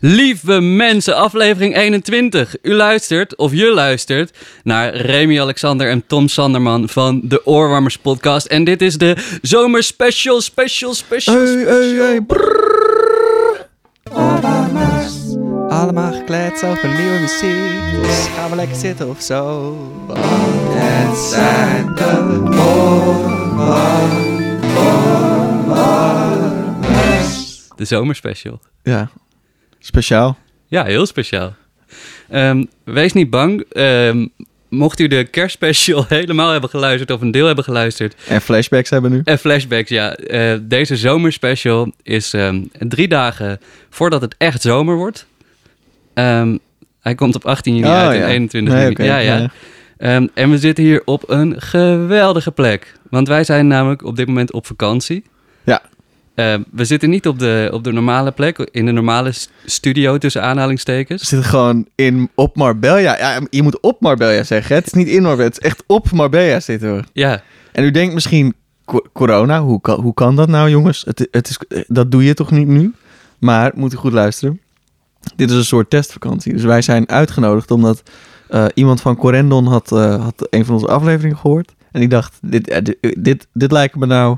Lieve mensen, aflevering 21. U luistert, of je luistert, naar Remy Alexander en Tom Sanderman van de Oorwarmers podcast. En dit is de zomerspecial, special, special, Hey, special. hey, hey. Oorwarmers. Allemaal gekleed over nieuwe muziek. Dus gaan we lekker zitten of zo. Want het zijn de Oorwarmers. De zomerspecial. Ja, speciaal. Ja, heel speciaal. Ehm, wees niet bang. Ehm, mocht u de kerstspecial helemaal hebben geluisterd of een deel hebben geluisterd, En flashbacks hebben nu. En flashbacks, ja. Eh, deze zomerspecial is ehm, drie dagen voordat het echt zomer wordt. Hij komt op 18 juni Oh, uit en ja. 21 Nee, juni. ja, ja. ja. En we zitten hier op een geweldige plek. Want wij zijn namelijk op dit moment op vakantie. Ehm, we zitten niet op de, op de normale plek, in de normale studio tussen aanhalingstekens. We zitten gewoon in, op Marbella. Ja, je moet op Marbella zeggen. hè. Het is niet in Marbella, het is echt op Marbella zitten we. Ja, En u denkt misschien, co- corona, hoe kan, hoe kan dat nou jongens? Het, het is, dat doe je toch niet nu? Maar, moet u goed luisteren. Dit is een soort testvakantie. Dus wij zijn uitgenodigd omdat eh, iemand van Corendon had, eh, had een van onze afleveringen gehoord. En die dacht, dit, eh, dit, dit, dit lijken me nou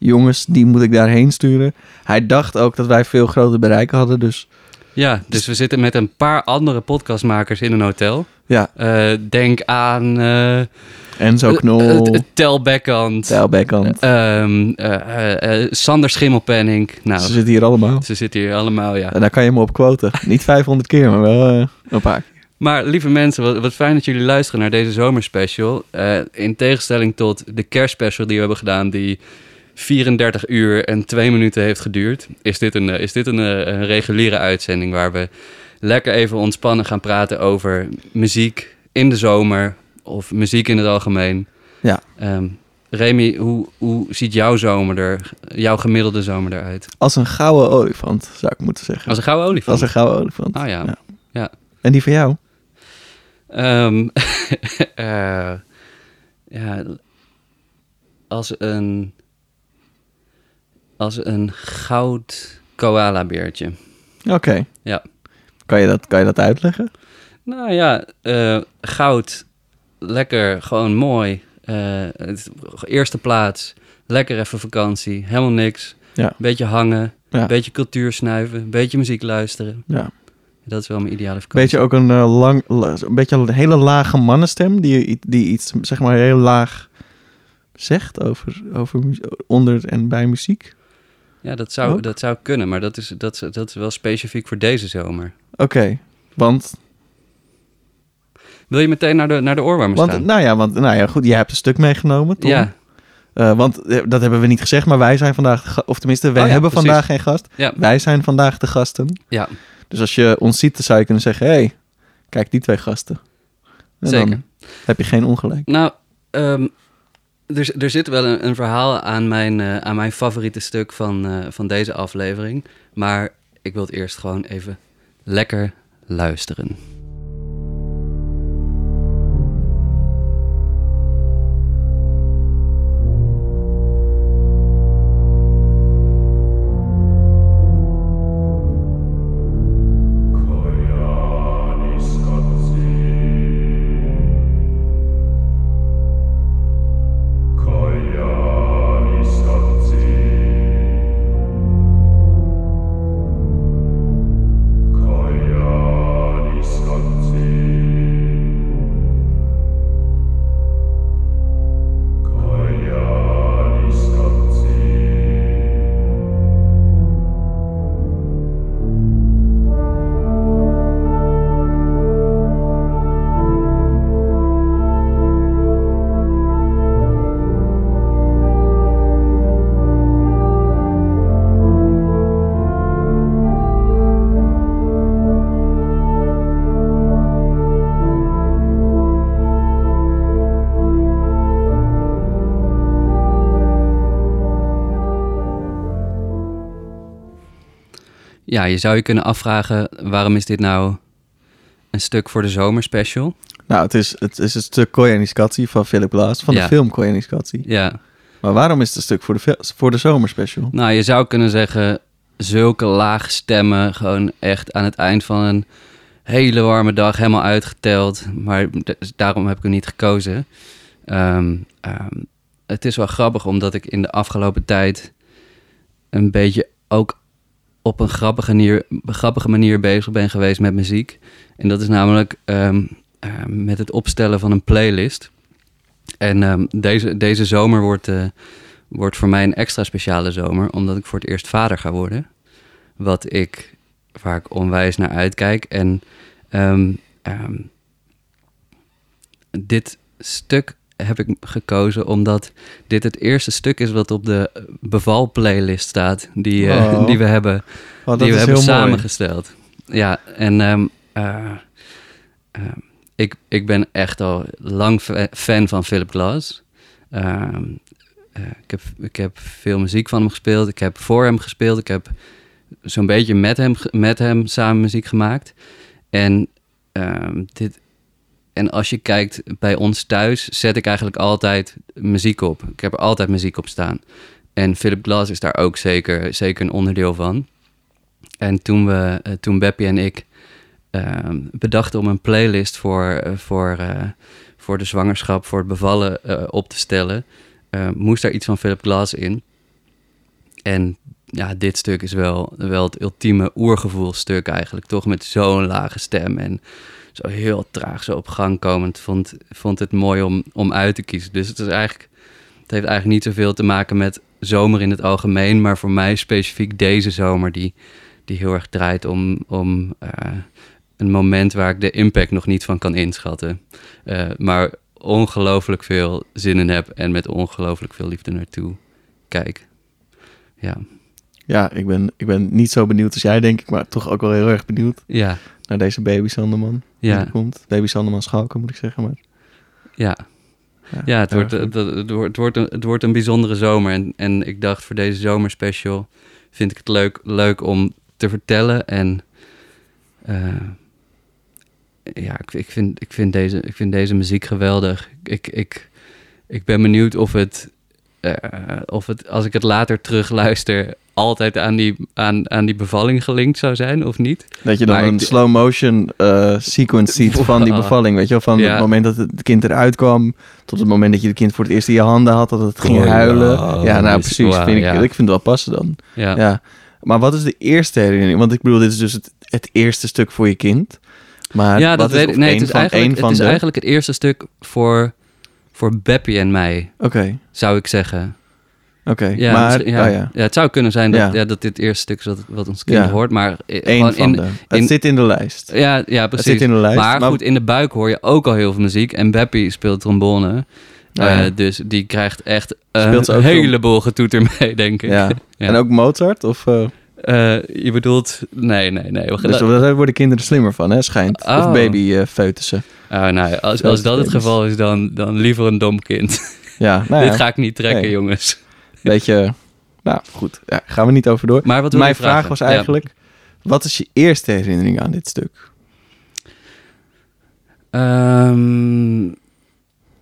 jongens, die moet ik daarheen sturen. Hij dacht ook dat wij veel groter bereik hadden. Dus ja, dus we zitten met een paar andere podcastmakers in een hotel. ja, Eh, denk aan... eh, Enzo Eh, Knol, Tel Beckhand. Tel Beckhand. Ehm, eh, eh, eh, Sander Schimmelpenning. Nou, Ze zitten hier allemaal. ze zitten hier allemaal, ja. En daar kan je me op quoten. Niet 500 keer, maar wel een paar keer. Maar lieve mensen, wat, wat fijn dat jullie luisteren naar deze zomerspecial. In tegenstelling tot de kerstspecial die we hebben gedaan, die 34 uur en 2 minuten heeft geduurd, is dit een, eh, is dit een, eh, een reguliere uitzending waar we lekker even ontspannen gaan praten over muziek in de zomer of muziek in het algemeen. Ja. Ehm, Remy, hoe, hoe ziet jouw zomer er, jouw gemiddelde zomer eruit? Als een gouden olifant, zou ik moeten zeggen. Als een gouden olifant. Als een gouden olifant. Ah ja. Ja. ja. En die van jou? Ehm, eh, ja, als een, als een goud koala beertje. Oké. Ja. Kan je dat, kan je dat uitleggen? Nou ja, eh, goud, lekker, gewoon mooi. Eh, het, eerste plaats, lekker even vakantie, helemaal niks. Ja. Beetje hangen, Ja. beetje cultuur snuiven, beetje muziek luisteren. Ja. Dat is wel mijn ideale vakantie. Beetje ook een eh, lang, la- een beetje een hele lage mannenstem die, die iets, zeg maar, heel laag zegt over, over onder en bij muziek. Ja, dat zou, Ook? dat zou kunnen, maar dat is, dat, dat is wel specifiek voor deze zomer. Oké. Want, Wil je meteen naar de, naar de want, nou ja, want, nou ja, goed, jij hebt een stuk meegenomen, Tom. Ja, Eh, want eh, dat hebben we niet gezegd, maar wij zijn vandaag, of tenminste, wij Oh ja, hebben precies. vandaag geen gast. ja, Wij zijn vandaag de gasten. ja, Dus als je ons ziet, dan zou je kunnen zeggen, hé, hey, kijk die twee gasten. En zeker. dan heb je geen ongelijk. Nou, ehm, er, er zit wel een, een verhaal aan mijn, eh, aan mijn favoriete stuk van, eh, van deze aflevering. Maar ik wil het eerst gewoon even lekker luisteren. Ja, je zou je kunnen afvragen, waarom is dit nou een stuk voor de zomerspecial? Nou, het is, het is het stuk Koyaanisqatsi van Philip Glass, van Ja. de film Koyaanisqatsi. Ja, Maar waarom is het een stuk voor de, voor de zomerspecial? nou je zou kunnen zeggen, zulke lage stemmen. Gewoon echt aan het eind van een hele warme dag helemaal uitgeteld. Maar d- daarom heb ik hem niet gekozen. Ehm, ehm, het is wel grappig omdat ik in de afgelopen tijd een beetje ook op een grappige manier, grappige manier bezig ben geweest met muziek. En dat is namelijk ehm, ehm, met het opstellen van een playlist. En ehm, deze, deze zomer wordt, eh, wordt voor mij een extra speciale zomer, omdat ik voor het eerst vader ga worden. Wat ik, waar ik onwijs naar uitkijk. En dit stuk heb ik gekozen omdat dit het eerste stuk is wat op de beval-playlist staat. Die, eh, Oh. die we hebben, Oh, die we hebben mooi. samengesteld. Ja, en ehm, eh, ehm, ik, ik ben echt al lang fa- fan van Philip Glass. Ehm, eh, ik, heb, ik heb veel muziek van hem gespeeld. Ik heb voor hem gespeeld. Ik heb zo'n beetje met hem, met hem samen muziek gemaakt. En, dit, en als je kijkt bij ons thuis, zet ik eigenlijk altijd muziek op. Ik heb er altijd muziek op staan. En Philip Glass is daar ook zeker, zeker een onderdeel van. En toen, we, eh, toen Beppie en ik ehm, bedachten om een playlist voor, eh, voor, eh, voor de zwangerschap, voor het bevallen op te stellen, moest daar iets van Philip Glass in. En ja, dit stuk is wel, wel het ultieme oergevoelstuk eigenlijk, toch? Met zo'n lage stem en zo heel traag, zo op gang komend. Vond, vond het mooi om, om uit te kiezen. Dus het is eigenlijk, het heeft eigenlijk niet zoveel te maken met zomer in het algemeen, maar voor mij specifiek deze zomer die, die heel erg draait om, om eh, een moment waar ik de impact nog niet van kan inschatten. Eh, maar ongelooflijk veel zin in heb en met ongelooflijk veel liefde naartoe kijk. Ja, Ja, ik ben, ik ben niet zo benieuwd als jij, denk ik, maar toch ook wel heel erg benieuwd ja, naar deze baby Sanderman. die ja, er komt. Baby Sanderman Schalken, moet ik zeggen. Maar, ja. Ja, het wordt, het, het, wordt, het, wordt een, het wordt een bijzondere zomer. En, en ik dacht voor deze zomerspecial vind ik het leuk, leuk om te vertellen. En eh, ja, ik, ik, vind, ik, vind deze, ik vind deze muziek geweldig. Ik, ik, ik ben benieuwd of het, eh, of het, als ik het later terugluister, altijd aan die, aan, aan die bevalling gelinkt zou zijn of niet. Dat je dan Maar een ik- slow motion eh, sequence ziet van die bevalling. Weet je wel, van Ja. het moment dat het kind eruit kwam... tot het moment dat je het kind voor het eerst in je handen had... dat het ging Oh, huilen. ja. Ja, nou Is- precies. vind ik, ja. ik vind het wel passen dan. Ja. Ja. Maar wat is de eerste herinnering? Want ik bedoel, dit is dus het, het eerste stuk voor je kind. Maar ja, dat is weet ik. Nee, het is, van, eigenlijk, het is de... eigenlijk het eerste stuk voor, voor Beppie en mij, Oké, zou ik zeggen. Oké. Maar, ja. oh ja, ja, het zou kunnen zijn dat, Ja. dat dit het eerste stuk is wat, wat ons kind hoort, maar eh, gewoon van in, de... Het zit in de lijst. ja, ja, Het precies. zit in de lijst. maar, goed, in de buik hoor je ook al heel veel muziek en Beppie speelt trombone. Oh. Eh, dus die krijgt echt een heleboel getoeter mee, denk ik. Ja. En ook Mozart? Of, eh, je bedoelt... Nee, nee, nee. We dus daar worden kinderen slimmer van, hè? Schijnt. Of Oh. baby foetussen. Oh, nou, als, als dat het geval is, dan, dan liever een dom kind. Ja, nou ja. Dit ga ik niet trekken, Nee. jongens. Beetje... Nou, goed. Ja, gaan we niet over door. Maar wat Mijn vraag was Ja. eigenlijk... Wat is je eerste herinnering aan dit stuk? Ehm,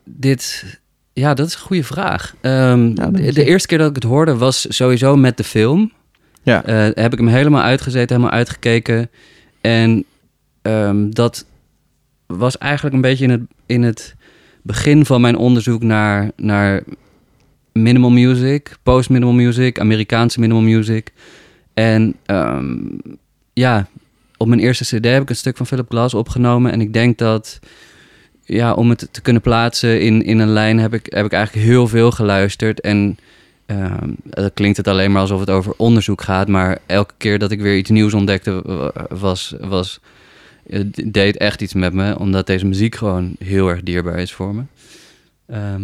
dit, ja, dat is een goede vraag. Ehm, de eerste keer dat ik het hoorde was sowieso met de film. Ja. Eh, heb ik hem helemaal uitgezeten, helemaal uitgekeken. En ehm, dat was eigenlijk een beetje in het, in het begin van mijn onderzoek naar, naar minimal music, post-minimal music, Amerikaanse minimal music. En ehm, ja, op mijn eerste CD heb ik een stuk van Philip Glass opgenomen. En ik denk dat, ja, om het te kunnen plaatsen in, in een lijn, heb ik, heb ik eigenlijk heel veel geluisterd. En dat klinkt het alleen maar alsof het over onderzoek gaat. Maar elke keer dat ik weer iets nieuws ontdekte, wa- was, was, eh, d- deed echt iets met me. Omdat deze muziek gewoon heel erg dierbaar is voor me. Ehm,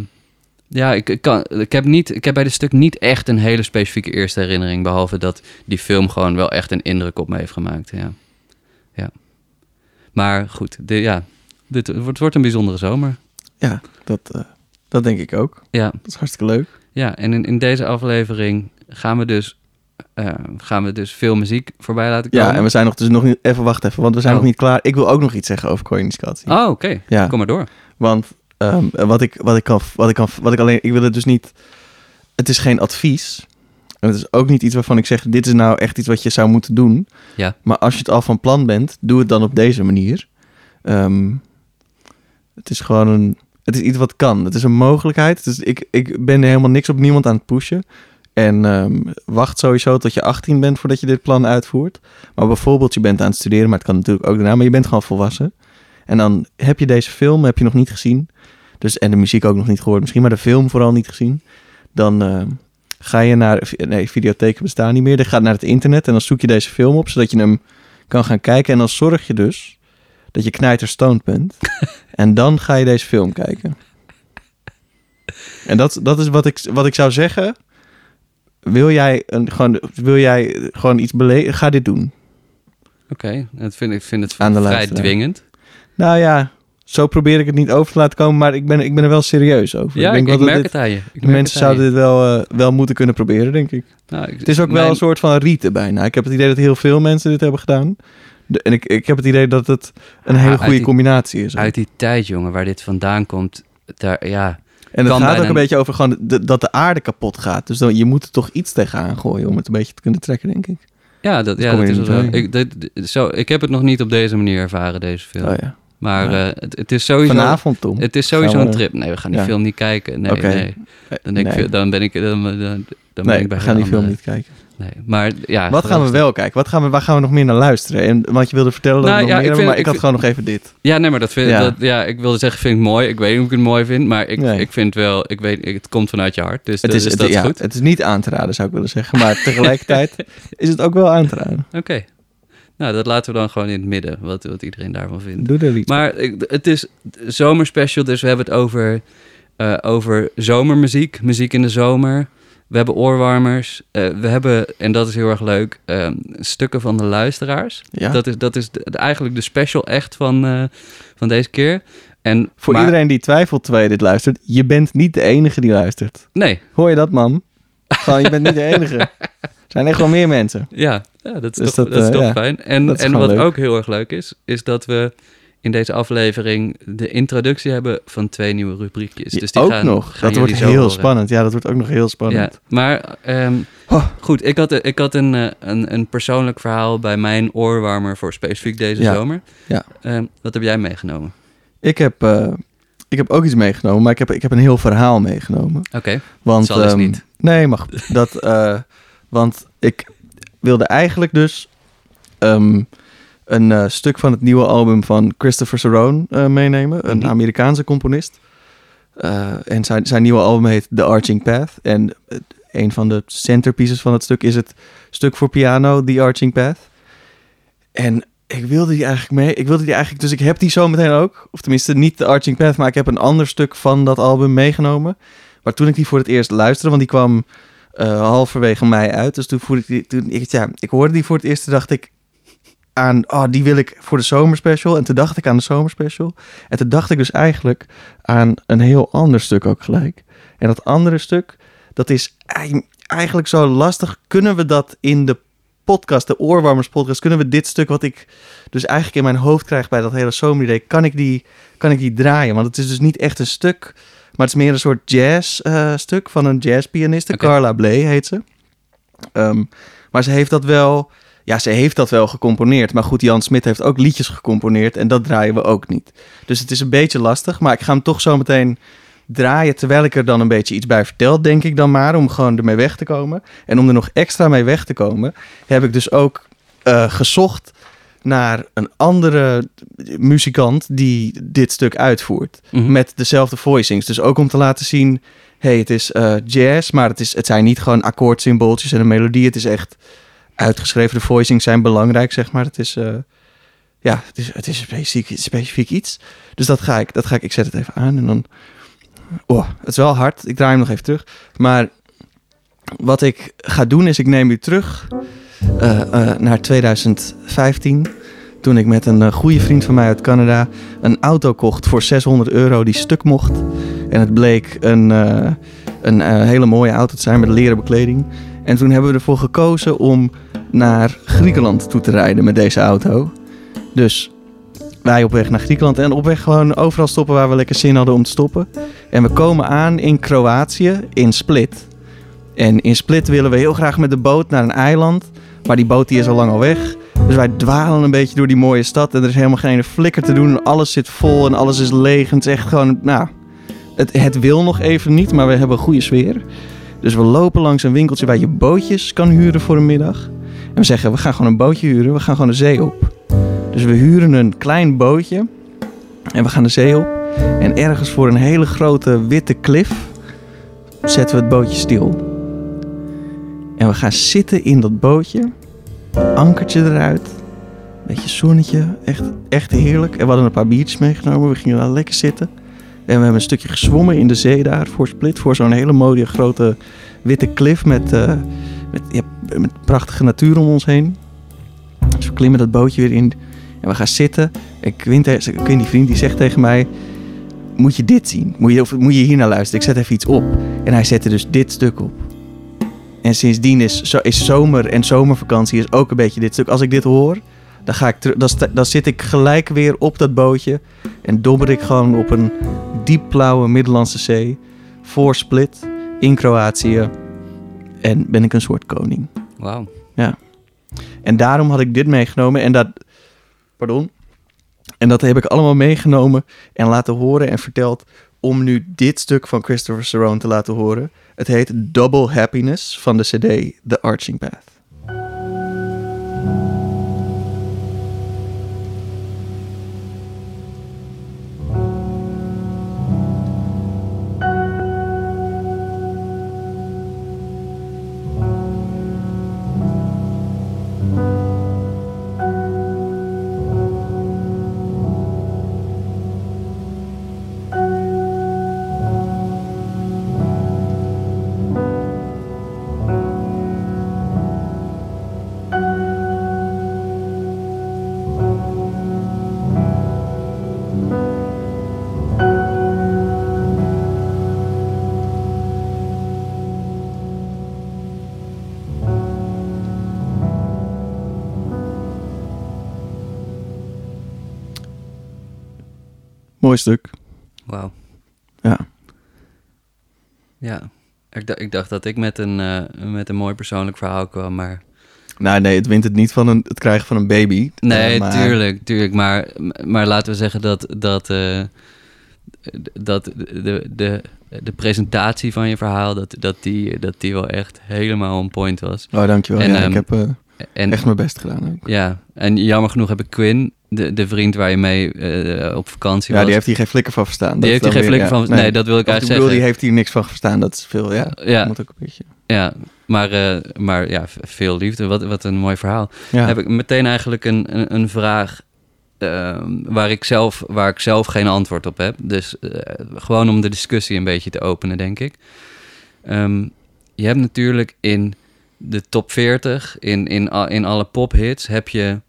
ja, ik, ik, kan, ik, heb niet, ik heb bij dit stuk niet echt een hele specifieke eerste herinnering. Behalve dat die film gewoon wel echt een indruk op me heeft gemaakt. Ja. ja. Maar goed, de, ja, dit wordt, het wordt een bijzondere zomer. Ja, dat, eh, dat denk ik ook. Ja, Dat is hartstikke leuk. ja en in, in deze aflevering gaan we, dus, eh, gaan we dus veel muziek voorbij laten komen. Ja, en we zijn nog dus nog niet... Even wacht even, want we zijn Oh. nog niet klaar. Ik wil ook nog iets zeggen over Koningskat. Oh, oké. Ja, Kom maar door. want ehm, wat, ik, wat, ik kan, wat, ik kan, wat ik alleen... Ik wil het dus niet... Het is geen advies. En het is ook niet iets waarvan ik zeg, dit is nou echt iets wat je zou moeten doen. Ja. Maar als je het al van plan bent, doe het dan op deze manier. Ehm, het is gewoon een, het is iets wat kan. Het is een mogelijkheid. Dus ik, ik ben er helemaal niks op niemand aan het pushen. En ehm, wacht sowieso tot je 18 bent voordat je dit plan uitvoert. Maar bijvoorbeeld, je bent aan het studeren, maar het kan natuurlijk ook daarna. Maar je bent gewoon volwassen. En dan heb je deze film, heb je nog niet gezien. Dus, en de muziek ook nog niet gehoord misschien, maar de film vooral niet gezien. Dan ehm, ga je naar... Nee, videotheken bestaan niet meer. Dan ga je naar het internet en dan zoek je deze film op... zodat je hem kan gaan kijken. En dan zorg je dus dat je knijterstoned bent. en dan ga je deze film kijken. En dat, dat is wat ik, wat ik zou zeggen. Wil jij, een, gewoon, wil jij gewoon iets beleven? Ga dit doen. Oké, dat vind ik vind het Aan vrij dwingend. Nou ja, zo probeer ik het niet over te laten komen. Maar ik ben, ik ben er wel serieus over. Ja, ik, denk ik wel dat merk dit- het aan je. Ik de mensen zouden dit wel, eh, wel moeten kunnen proberen, denk ik. Nou, ik- Het is ook wel een soort van rite bijna. Ik heb het idee dat heel veel mensen dit hebben gedaan. De- en ik, ik heb het idee dat het een hele uit goede die- combinatie is. Uit die tijd, jongen, waar dit vandaan komt, daar, ja... en het gaat ook een beetje over gewoon de- dat de aarde kapot gaat. Dus dan, je moet er toch iets tegenaan gooien om het een beetje te kunnen trekken, denk ik. Ja, dat, ja, dat is wel. Ik, dit- dit- zo. ik heb het nog niet op deze manier ervaren, deze film. Oh ja. Maar Ja. eh, het, het is sowieso... Vanavond, Tom. Het is sowieso we- een trip. Nee, we gaan die Ja. film niet kijken. Nee, nee. Dan, denk ik, dan ben ik... Dan, dan, dan ben ik bij we gaan die film niet kijken. Nee, maar ja... Wat gaan we wel kijken? Wat gaan we, waar gaan we nog meer naar luisteren? En, want je wilde vertellen dat Nou, we nog ja, meer ik vind- maar ik, ik had vind- gewoon nog even dit. Ja, nee, maar dat vind Ja. Ik wilde zeggen, vind ik mooi. Ik weet niet of ik het mooi vind, maar ik, Nee. ik vind wel, ik weet, het komt vanuit je hart. Dus, Het dat- is, dus het, dat ja, goed. het is niet aan te raden, zou ik willen zeggen. Maar tegelijkertijd is het ook wel aan te raden. Oké. Nou, dat laten we dan gewoon in het midden, wat, wat iedereen daarvan vindt. Doe er iets. Maar ik, het is zomerspecial, dus we hebben het over, eh, over zomermuziek, muziek in de zomer. We hebben oorwarmers. eh, we hebben, en dat is heel erg leuk, eh, stukken van de luisteraars. ja. Dat is, dat is de- de- eigenlijk de special echt van, eh, van deze keer. En, Voor maar- iedereen die twijfelt terwijl je dit luistert, je bent niet de enige die luistert. Nee, Hoor je dat, man? Gewoon, je bent niet de enige. Er zijn echt wel meer mensen. Ja, ja dat is Dus toch, dat, dat, is eh, toch ja, fijn. En, en wat leuk. ook heel erg leuk is, is dat we in deze aflevering de introductie hebben van twee nieuwe rubriekjes. Dus die ook gaan, nog. gaan dat wordt heel horen. spannend. Ja, dat wordt ook nog heel Ja, spannend. maar ehm, Oh. goed, ik had, ik had een, eh, een, een persoonlijk verhaal bij mijn oorwarmer voor specifiek deze Ja, zomer. ja. Ehm, wat heb jij meegenomen? Ik, heb, eh, ik heb ook iets meegenomen, maar ik heb, ik heb een heel verhaal meegenomen. Oké, Want, Zal dus ehm, niet. Nee, mag. Dat, eh, want ik wilde eigenlijk dus ehm, een eh, stuk van het nieuwe album van Christopher Cerrone eh, meenemen. Een Mhm. Amerikaanse componist. Eh, en zijn, zijn nieuwe album heet The Arching Path. En een van de centerpieces van het stuk is het stuk voor piano, The Arching Path. En ik wilde die eigenlijk mee. Ik wilde die eigenlijk, dus ik heb die zo meteen ook. Of tenminste, niet The Arching Path, maar ik heb een ander stuk van dat album meegenomen. Maar toen ik die voor het eerst luisterde, want die kwam eh, halverwege mei uit. Dus toen voelde ik die, toen ik, ja, ik hoorde die voor het eerst, dacht ik aan, oh, die wil ik voor de zomerspecial. En toen dacht ik aan de zomerspecial. En toen dacht ik dus eigenlijk aan een heel ander stuk ook gelijk. En dat andere stuk, dat is ei- eigenlijk zo lastig. Kunnen we dat in de podcast, de Oorwarmers podcast, kunnen we dit stuk wat ik dus eigenlijk in mijn hoofd krijg bij dat hele zomeridee, kan ik die, kan ik die draaien? Want het is dus niet echt een stuk, maar het is meer een soort jazz eh, stuk van een jazzpianiste. Carla Bley heet ze. Ehm, maar ze heeft dat wel, ja, ze heeft dat wel gecomponeerd. Maar goed, Jan Smit heeft ook liedjes gecomponeerd en dat draaien we ook niet. Dus het is een beetje lastig, maar ik ga hem toch zo meteen draaien terwijl ik er dan een beetje iets bij vertel, denk ik dan maar, om gewoon ermee weg te komen. En om er nog extra mee weg te komen, heb ik dus ook eh, gezocht naar een andere muzikant die dit stuk uitvoert. Mhm. Met dezelfde voicings. Dus ook om te laten zien, hey, het is eh, jazz, maar het, is, het zijn niet gewoon akkoordsymbooltjes en een melodie. Het is echt uitgeschreven. De voicings zijn belangrijk, zeg maar. Het is, eh, ja, het is, het is specifiek, specifiek iets. Dus dat ga ik, dat ga ik, ik zet het even aan en dan... Oh, het is wel hard. Ik draai hem nog even terug. Maar wat ik ga doen is, ik neem u terug eh, eh, naar 2015. Toen ik met een eh, goede vriend van mij uit Canada een auto kocht voor 600 euro die stuk mocht. En het bleek een, een hele mooie auto te zijn met leren bekleding. En toen hebben we ervoor gekozen om naar Griekenland toe te rijden met deze auto. Dus wij op weg naar Griekenland en op weg gewoon overal stoppen waar we lekker zin hadden om te stoppen. En we komen aan in Kroatië, in Split. En in Split willen we heel graag met de boot naar een eiland. Maar die boot die is al lang al weg. Dus wij dwalen een beetje door die mooie stad. En er is helemaal geen flikker te doen. Alles zit vol en alles is leeg. En het is echt gewoon, nou... Het, het wil nog even niet, maar we hebben een goede sfeer. Dus we lopen langs een winkeltje waar je bootjes kan huren voor een middag. En we zeggen, we gaan gewoon een bootje huren. We gaan gewoon de zee op. Dus we huren een klein bootje. En we gaan de zee op. En ergens voor een hele grote witte klif zetten we het bootje stil. En we gaan zitten in dat bootje. Ankertje eruit. Beetje zonnetje. Echt, echt heerlijk. En we hadden een paar biertjes meegenomen. We gingen daar lekker zitten. En we hebben een stukje gezwommen in de zee daar voor Split. Voor zo'n hele mooie grote witte klif met, eh, met, met prachtige natuur om ons heen. Dus we klimmen dat bootje weer in. En we gaan zitten. En Quint, Quint die vriend, die zegt tegen mij... Moet je dit zien? Moet je, of moet je hier naar luisteren? Ik zet even iets op. En hij zette dus dit stuk op. En sindsdien is, zo- is zomer en zomervakantie is ook een beetje dit stuk. Als ik dit hoor, dan, ga ik dan, dan zit ik gelijk weer op dat bootje. En dobber ik gewoon op een diepblauwe Middellandse Zee. Voor Split, in Kroatië. En ben ik een soort koning. Wauw. En daarom had ik dit meegenomen. En dat. Pardon. En dat heb ik allemaal meegenomen en laten horen en verteld. Om nu dit stuk van Christopher Cerrone te laten horen. Het heet Double Happiness van de CD The Arching Path. Mooi stuk. Wauw. Ja. Ja. Ik, ik dacht dat ik met een, eh, met een mooi persoonlijk verhaal kwam, maar... Nou nee, het wint het niet van een, het krijgen van een baby. Nee, Eh, maar- tuurlijk, tuurlijk. Maar, maar laten we zeggen dat, dat, eh, dat de, de, de presentatie van je verhaal, dat, dat, die, dat die wel echt helemaal on point was. Oh, dankjewel. En, ja, ehm, ik heb eh, En, echt mijn best gedaan ook. Ja, en jammer genoeg heb ik Quinn, de, de vriend waar je mee eh, op vakantie Ja, was. die heeft hier geen flikker van verstaan. die Dat heeft hier geen flikker van... ja, Nee, dat wil ik eigenlijk bedoel, zeggen. die heeft hier niks van verstaan. Dat is veel, ja. Ja. Moet ook een beetje. Ja, maar, eh, maar ja, veel liefde. Wat, wat een mooi verhaal. Ja. Heb ik meteen eigenlijk een, een, een vraag ehm, waar, ik zelf, waar ik zelf geen antwoord op heb. Dus eh, gewoon om de discussie een beetje te openen, denk ik. Ehm, je hebt natuurlijk in de top 40, in, in, in alle pophits, heb je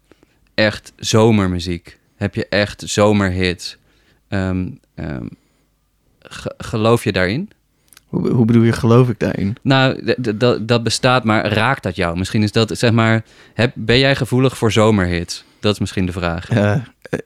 echt zomermuziek. Heb je echt zomerhits. Ehm, ehm, ge- geloof je daarin? Hoe, hoe bedoel je, geloof ik daarin? Nou, dat, dat bestaat, maar raakt dat jou? Misschien is dat, zeg maar, heb, ben jij gevoelig voor zomerhits? Dat is misschien de vraag.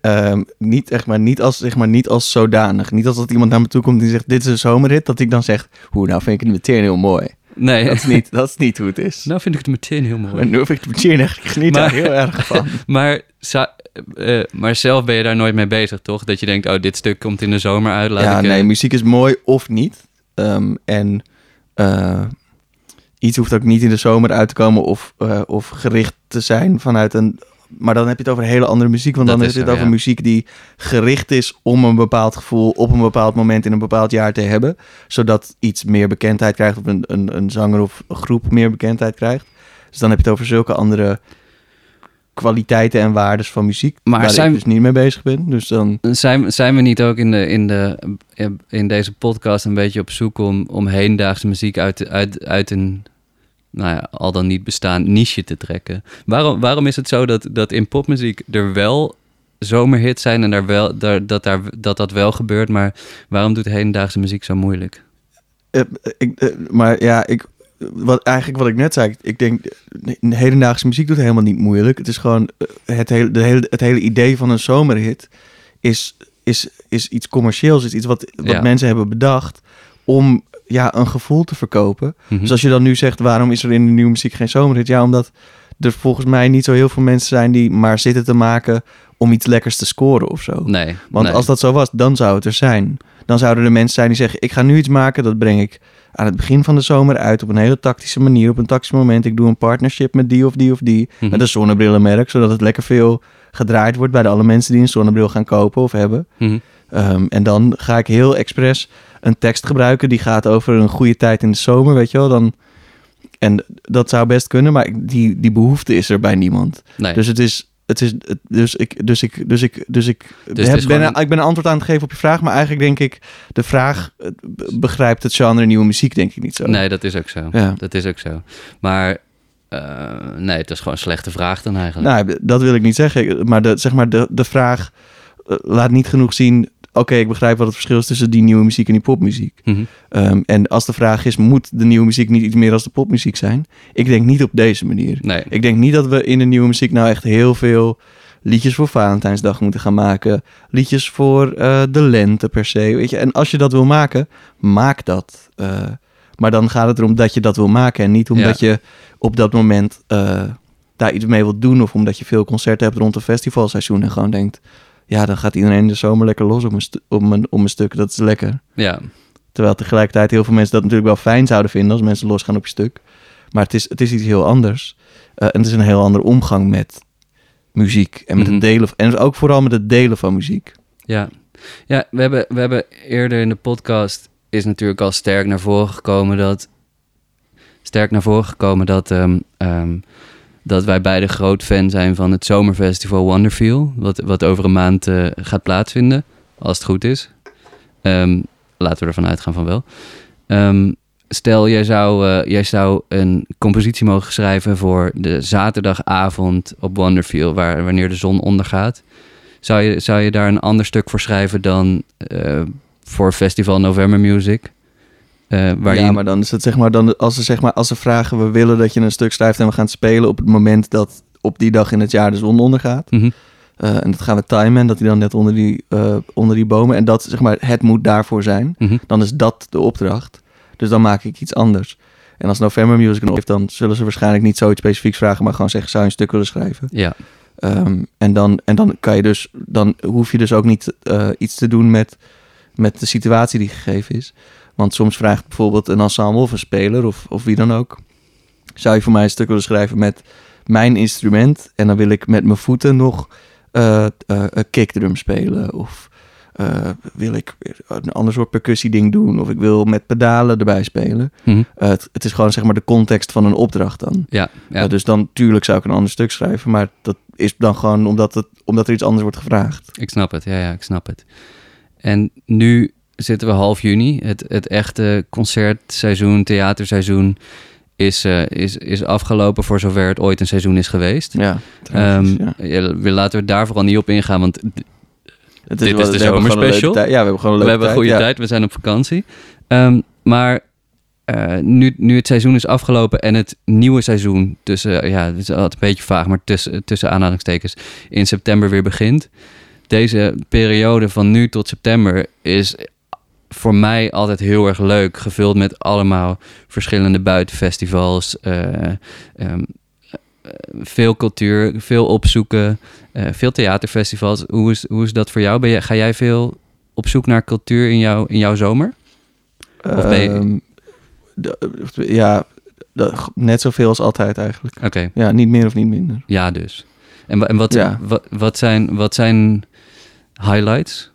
Ehm, niet, echt maar, niet, als, zeg maar, niet als zodanig. Niet als dat iemand naar me toe komt die zegt, dit is een zomerhit. Dat ik dan zeg, hoe nou vind ik het meteen heel mooi. Nee, Dat is niet, dat is niet hoe het is. nou vind ik het meteen heel mooi. Maar nu vind ik het meteen echt, ik geniet Maar- daar heel erg van. Maar, za- eh, maar zelf ben je daar nooit mee bezig, toch? Dat je denkt, oh, dit stuk komt in de zomer uit. Laat ja, ik, eh, nee, muziek is mooi of niet. Ehm, en eh, iets hoeft ook niet in de zomer uit te komen of, eh, of gericht te zijn vanuit een... Maar dan heb je het over hele andere muziek. Want Dat dan is het over ja. muziek die gericht is om een bepaald gevoel op een bepaald moment in een bepaald jaar te hebben. Zodat iets meer bekendheid krijgt of een, een, een zanger of een groep meer bekendheid krijgt. Dus dan heb je het over zulke andere kwaliteiten en waardes van muziek. Maar waar zijn- ik dus niet mee bezig ben. Dus dan... Zijn, zijn we niet ook in, de, in, de, in deze podcast een beetje op zoek om, om hedendaagse muziek uit, uit, uit een nou ja, al dan niet bestaand niche te trekken? Waarom, waarom is het zo dat, dat in popmuziek er wel zomerhits zijn en daar wel, daar, dat, daar, dat dat wel gebeurt, maar waarom doet hedendaagse muziek zo moeilijk? Eh, ik, eh, maar ja, ik, wat, eigenlijk wat ik net zei, ik denk, eh, hedendaagse muziek doet helemaal niet moeilijk. Het is gewoon, eh, het hele, de hele, het hele idee van een zomerhit is, is, is iets commercieels, is iets wat, wat Ja. mensen hebben bedacht om ja, een gevoel te verkopen. Mhm. Dus als je dan nu zegt, waarom is er in de nieuwe muziek geen zomerhit? Ja, omdat er volgens mij niet zo heel veel mensen zijn die maar zitten te maken om iets lekkers te scoren of zo. Nee. Want nee. als dat zo was, dan zou het er zijn. Dan zouden er mensen zijn die zeggen, ik ga nu iets maken, dat breng ik aan het begin van de zomer uit op een hele tactische manier, op een tactisch moment. Ik doe een partnership met die of die of die, Mhm. met een zonnebrillenmerk, zodat het lekker veel gedraaid wordt bij de alle mensen die een zonnebril gaan kopen of hebben. Mhm. Ehm, en dan ga ik heel expres een tekst gebruiken die gaat over een goede tijd in de zomer, weet je wel. Dan, en dat zou best kunnen, maar die, die behoefte is er bij niemand. Nee. Dus het is. Het is dus ik, dus ik, dus ik, dus ik, heb- is ben, gewoon- ik ben een antwoord aan het geven op je vraag, maar eigenlijk denk ik, de vraag be- begrijpt het genre nieuwe muziek, denk ik niet zo. Nee, dat is ook zo. Ja. Dat is ook zo. Maar eh, nee, het is gewoon een slechte vraag dan eigenlijk. Nou, dat wil ik niet zeggen. Maar de, zeg maar de, de vraag eh, laat niet genoeg zien. Oké, ik begrijp wat het verschil is tussen die nieuwe muziek en die popmuziek. Mhm. Ehm, en als de vraag is, moet de nieuwe muziek niet iets meer als de popmuziek zijn? Ik denk niet op deze manier. Nee. Ik denk niet dat we in de nieuwe muziek nou echt heel veel liedjes voor Valentijnsdag moeten gaan maken. Liedjes voor eh, de lente per se, weet je. En als je dat wil maken, maak dat. Eh, maar dan gaat het erom dat je dat wil maken en niet omdat je op dat moment eh, daar iets mee wilt doen of omdat je veel concerten hebt rond een festivalseizoen en gewoon denkt, ja, dan gaat iedereen de zomer lekker los op een, op een, op een stuk. Dat is lekker. Ja. Terwijl tegelijkertijd heel veel mensen dat natuurlijk wel fijn zouden vinden als mensen losgaan op je stuk. Maar het is, het is iets heel anders. Eh, en het is een heel andere omgang met muziek. En, met Mhm. het delen, en ook vooral met het delen van muziek. Ja, ja we, hebben, we hebben eerder in de podcast is natuurlijk al sterk naar voren gekomen dat sterk naar voren gekomen dat, ehm, ehm, dat wij beide groot fan zijn van het zomerfestival Wonderfeel, wat, wat over een maand eh, gaat plaatsvinden, als het goed is. Ehm, laten we ervan uitgaan van wel. Ehm, stel, jij zou, eh, jij zou een compositie mogen schrijven voor de zaterdagavond op Wonderfeel, waar, wanneer de zon ondergaat. Zou je, zou je daar een ander stuk voor schrijven dan eh, voor Festival November Music? Eh, ja, maar dan is het zeg maar, dan, als, ze, zeg maar, als ze vragen, we willen dat je een stuk schrijft en we gaan het spelen op het moment dat op die dag in het jaar de zon ondergaat. Mhm. Eh, en dat gaan we timen, dat hij dan net onder die, eh, onder die bomen. En dat, zeg maar, het moet daarvoor zijn. Mhm. Dan is dat de opdracht. Dus dan maak ik iets anders. En als November Music een heeft, dan zullen ze waarschijnlijk niet zoiets specifieks vragen, maar gewoon zeggen, zou je een stuk willen schrijven? Ja, Ehm, en, dan, en dan kan je dus, dan hoef je dus ook niet iets te doen met, met de situatie die gegeven is. Want soms vraagt bijvoorbeeld een ensemble of een speler of, of wie dan ook. Zou je voor mij een stuk willen schrijven met mijn instrument en dan wil ik met mijn voeten nog eh, een kickdrum spelen of eh, wil ik een ander soort percussieding doen of ik wil met pedalen erbij spelen. Mhm. Het, het is gewoon zeg maar de context van een opdracht dan. ja, ja. Ja. dus dan tuurlijk zou ik een ander stuk schrijven, maar dat is dan gewoon omdat, het, omdat er iets anders wordt gevraagd. ik snap het. Ja, ja, ik snap het. En nu zitten we half juni. Het, het echte concertseizoen, theaterseizoen is, eh, is, is afgelopen voor zover het ooit een seizoen is geweest. Ja, we laten we daar vooral niet op ingaan, want Het dit is wel- de we hebben gewoon een zomerspecial. Ja, we hebben gewoon een we leuke hebben een goede ja. tijd, we zijn op vakantie. Ehm, maar eh, nu, nu het seizoen is afgelopen en het nieuwe seizoen tussen, ja, het is altijd een beetje vaag, maar tussen, tussen aanhalingstekens, in september weer begint. Deze periode van nu tot september is voor mij altijd heel erg leuk, gevuld met allemaal verschillende buitenfestivals, eh, ehm, eh, veel cultuur, veel opzoeken, eh, veel theaterfestivals. Hoe is, hoe is dat voor jou? Ben je, ga jij veel op zoek naar cultuur in, jou, in jouw zomer? Of ben je- Ehm, ja, net zoveel als altijd eigenlijk. Oké, Ja, niet meer of niet minder. ja dus. En, en wat, Ja. wat, wat, zijn, wat zijn highlights?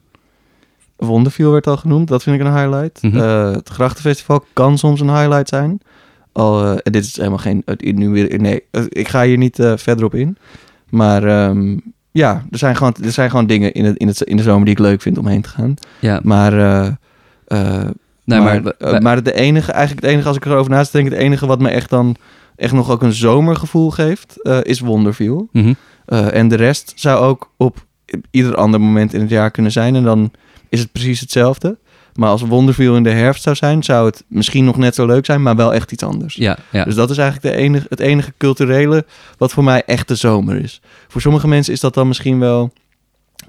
Wonderfeel werd al genoemd, dat vind ik een highlight. Mhm. Eh, het Grachtenfestival kan soms een highlight zijn. Al, eh, en dit is helemaal geen... eh, nu weer, nee, eh, ik ga hier niet eh, verder op in. Maar ehm, ja, er zijn gewoon, er zijn gewoon dingen in, het, in, het, in de zomer die ik leuk vind om heen te gaan. Ja, Maar, eh, eh, nee, maar, maar, eh, maar de enige, eigenlijk het enige, als ik erover naast denk, het enige wat me echt dan echt nog ook een zomergevoel geeft, eh, is Wonderfeel. Mhm. Eh, en de rest zou ook op ieder ander moment in het jaar kunnen zijn. En dan is het precies hetzelfde. Maar als Wonderfeel in de herfst zou zijn, zou het misschien nog net zo leuk zijn, maar wel echt iets anders. ja, ja. Dus dat is eigenlijk de enige, het enige culturele wat voor mij echt de zomer is. Voor sommige mensen is dat dan misschien wel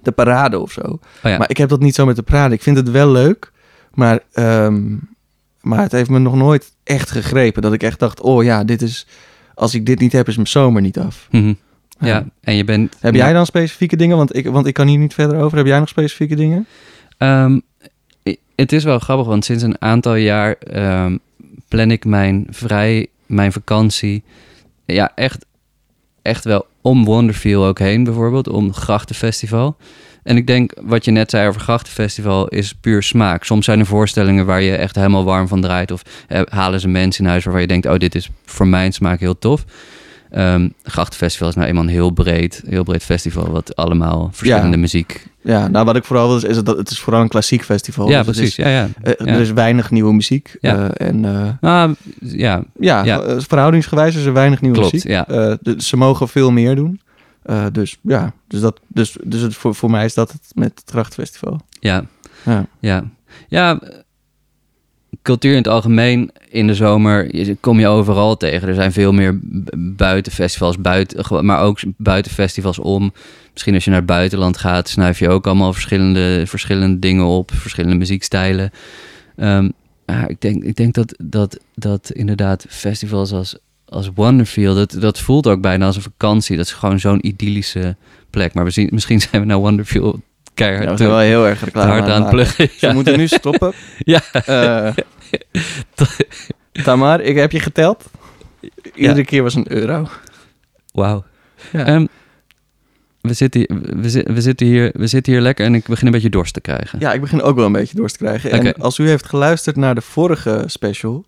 de parade of zo. Oh ja. Maar ik heb dat niet zo met de parade. Ik vind het wel leuk, maar, ehm, maar het heeft me nog nooit echt gegrepen. Dat ik echt dacht, oh ja, dit is... Als ik dit niet heb, is mijn zomer niet af. Mhm. Ja, en je bent... Heb jij dan specifieke dingen? Want ik, want ik kan hier niet verder over. Heb jij nog specifieke dingen? Ehm, het is wel grappig, want sinds een aantal jaar ehm, plan ik mijn vrij, mijn vakantie, ja, echt, echt wel om Wonderfeel ook heen, bijvoorbeeld, om Grachtenfestival. En ik denk, wat je net zei over Grachtenfestival, is puur smaak. Soms zijn er voorstellingen waar je echt helemaal warm van draait. Of eh, halen ze mensen in huis waarvan je denkt, oh, dit is voor mijn smaak heel tof. Ehm Grachtenfestival is nou eenmaal een heel breed, heel breed festival, wat allemaal verschillende muziek... Ja, nou wat ik vooral wil is, is dat het is vooral een klassiek festival. Ja, Dus het precies. is, Ja, ja. eh. Er is weinig nieuwe muziek. Ja. eh, en Ah, ja, ja, Ja. verhoudingsgewijs is er weinig nieuwe Klopt, muziek. ja. Ze mogen veel meer doen. Dus ja, dus, dat, dus, dus het, voor, voor mij is dat het met het Krachtfestival. ja, Ja. ja. Ja, cultuur in het algemeen in de zomer kom je overal tegen. Er zijn veel meer buitenfestivals, buiten, maar ook buiten festivals om. Misschien als je naar het buitenland gaat, snuif je ook allemaal verschillende, verschillende dingen op, verschillende muziekstijlen. Ehm, ja, ik, denk, ik denk dat, dat, dat inderdaad festivals als, als Wonderfeel, dat, dat voelt ook bijna als een vakantie. Dat is gewoon zo'n idyllische plek. Maar we zien, misschien zijn we nou Wonderfeel keihard Ja, we zijn wel heel erg reclame hard aan het pluggen. Dus we moeten nu stoppen. Ja. Eh, Tamar, ik heb je geteld. Iedere keer was een euro. Wauw. Ja. Ehm, we, zitten, hier- we, zi- we, zitten hier, we zitten hier lekker en ik begin een beetje dorst te krijgen. Ja, ik begin ook wel een beetje dorst te krijgen. En als u heeft geluisterd naar de vorige special,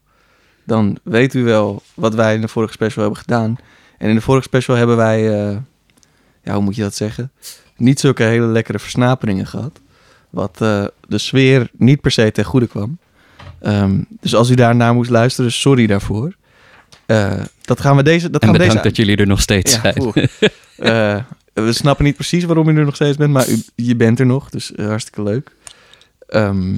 dan weet u wel wat wij in de vorige special hebben gedaan. En in de vorige special hebben wij, eh, ja, hoe moet je dat zeggen? Niet zulke hele lekkere versnaperingen gehad. Wat eh, de sfeer niet per se ten goede kwam. Ehm, dus als u daarna moest luisteren, sorry daarvoor. Eh, dat gaan we deze. Dat en gaan we bedankt deze dat jullie er nog steeds ja, zijn. Eh, we snappen niet precies waarom u er nog steeds bent, maar u, je bent er nog, dus eh, hartstikke leuk. Ehm,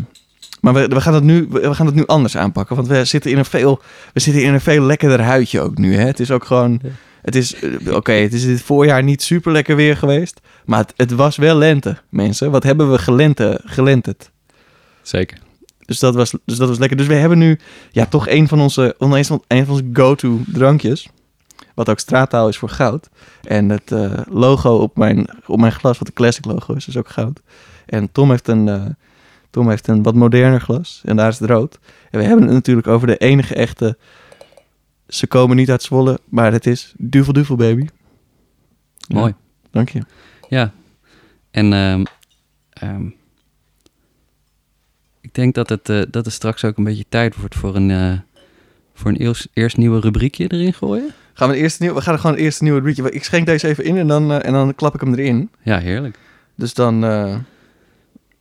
maar we, we, gaan het nu, we gaan het nu anders aanpakken, want we zitten in een veel, we zitten in een veel lekkerder huidje ook nu. Hè? Het is ook gewoon, het is, oké, het is dit voorjaar niet super lekker weer geweest, maar het, het was wel lente, mensen. Wat hebben we gelente, gelenterd? Zeker. Dus dat, was, dus dat was lekker. Dus we hebben nu ja, toch een van onze, een van, onze go-to drankjes. Wat ook straattaal is voor goud. En het eh, logo op mijn, op mijn glas, wat een classic logo is, is ook goud. En Tom heeft een, eh, Tom heeft een wat moderner glas. En daar is het rood. En we hebben het natuurlijk over de enige echte... Ze komen niet uit Zwolle, maar het is Duvel Duvel Baby. Ja, Mooi. dank je. Ja. En ehm, ik denk dat het, eh, dat het straks ook een beetje tijd wordt voor een, eh, voor een eerst, eerst nieuwe rubriekje erin gooien. Gaan we, de eerste nieuw, we gaan gewoon het eerste nieuwe rubriekje. Ik schenk deze even in en dan, eh, en dan klap ik hem erin. Ja, heerlijk. Dus dan... eh,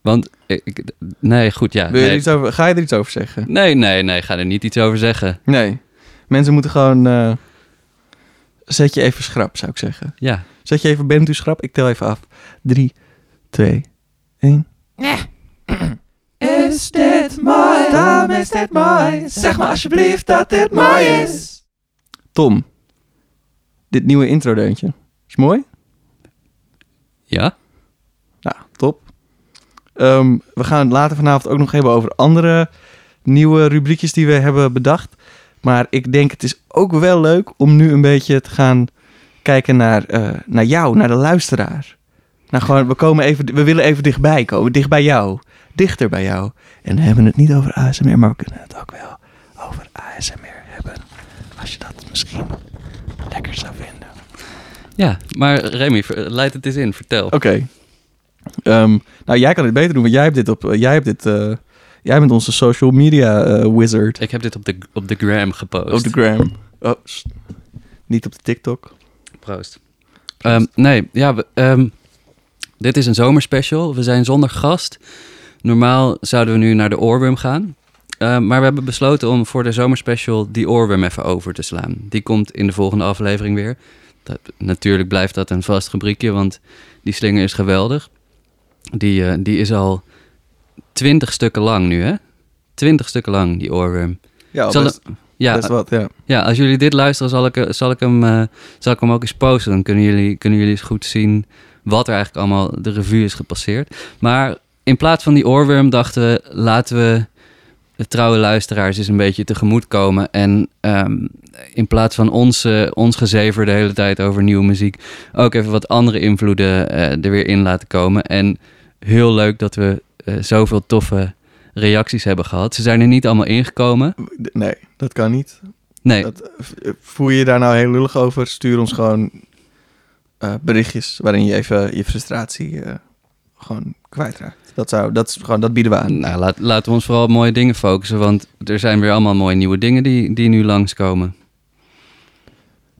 Want, ik, nee, goed, ja. Wil je er nee. iets over, ga je er iets over zeggen? nee, nee, nee, ga er niet iets over zeggen. Nee. Mensen moeten gewoon... eh, zet je even schrap, zou ik zeggen. Ja, Zet je even, bent u schrap? Ik tel even af. Drie, twee, één. Is dit mooi? Daarom is dit mooi. Zeg maar alsjeblieft dat dit mooi is. Tom. Dit nieuwe intro-deuntje. Is mooi? ja, Nou, top. Ehm, we gaan het later vanavond ook nog hebben over andere nieuwe rubriekjes die we hebben bedacht. Maar ik denk het is ook wel leuk om nu een beetje te gaan kijken naar, eh, naar jou, naar de luisteraar. Nou, gewoon, we, komen even, we willen even dichtbij komen, dicht bij jou, dichter bij jou. En we hebben het niet over ASMR, maar we kunnen het ook wel over ASMR hebben. Als je dat misschien lekker zou vinden. ja. Maar Remy, leid het eens in, vertel. Oké. Ehm, nou, jij kan het beter doen, want jij hebt dit op. jij hebt dit. eh, jij bent onze social media eh, wizard. Ik heb dit op de, op de gram gepost. Op de gram. Oh, niet op de TikTok. Proost. Ehm, nee, ja, we- ehm, dit is een zomerspecial. We zijn zonder gast. Normaal zouden we nu naar de oorworm gaan. Ehm, maar we hebben besloten om voor de zomerspecial die oorworm even over te slaan. Die komt in de volgende aflevering weer. Dat, natuurlijk blijft dat een vast rubriekje, want die slinger is geweldig. Die, eh, die is al twintig stukken lang nu, hè? Twintig stukken lang, die oorworm. Ja, Zal best, ja, best wat, ja. ja, als jullie dit luisteren, zal ik, eh, zal ik, hem, eh, zal ik hem ook eens posten. Dan kunnen jullie, kunnen jullie eens goed zien wat er eigenlijk allemaal de revue is gepasseerd. Maar in plaats van die oorworm dachten we, laten we de trouwe luisteraars eens een beetje tegemoetkomen. En ehm, in plaats van ons, ons gezever de hele tijd over nieuwe muziek, ook even wat andere invloeden eh, er weer in laten komen. En heel leuk dat we eh, zoveel toffe reacties hebben gehad. Ze zijn er niet allemaal ingekomen. Nee, dat kan niet. Nee, Dat, eh, voel je je daar nou heel lullig over? Stuur ons gewoon berichtjes waarin je even je frustratie gewoon kwijtraakt. Dat, zou, dat, is gewoon, dat bieden we aan. nou, laat, laten we ons vooral op mooie dingen focussen. Want er zijn weer allemaal mooie nieuwe dingen die, die nu langskomen.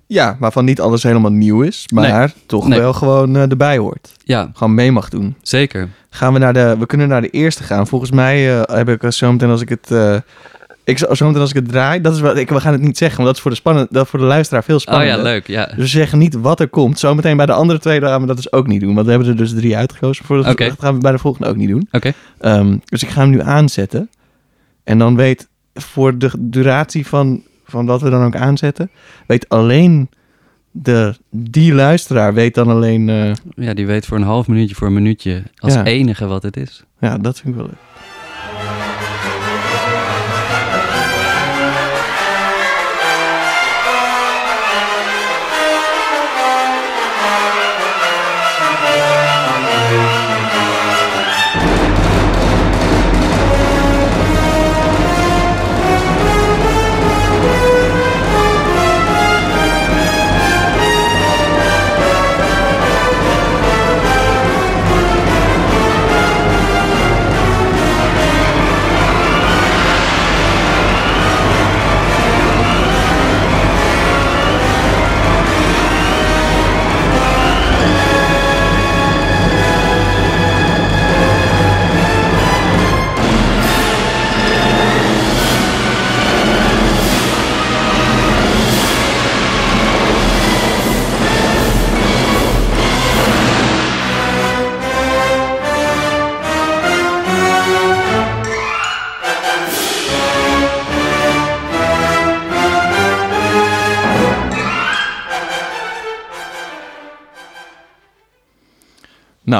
Ja, waarvan niet alles helemaal nieuw is, maar toch Nee. wel gewoon eh, erbij hoort. Ja, Gewoon mee mag doen. zeker. Gaan we naar de, we kunnen naar de eerste gaan. Volgens mij eh, heb ik zo meteen als ik het, eh, ik zo zo meteen als ik het draai, dat is wat ik, we gaan het niet zeggen, want dat is voor de spannend, dat voor de luisteraar veel Oh spannender. ja, leuk. Ja. Dus we zeggen niet wat er komt. Zometeen bij de andere twee gaan we dat dus ook niet doen. Want we hebben er dus drie uitgekozen. Voor. Dat gaan we bij de volgende ook niet doen. Oké. Ehm, dus ik ga hem nu aanzetten. En dan weet voor de duratie van, van wat we dan ook aanzetten... weet alleen de, die luisteraar weet dan alleen... eh, Ja, die weet voor een half minuutje, voor een minuutje als Ja. enige wat het is. ja, dat vind ik wel leuk.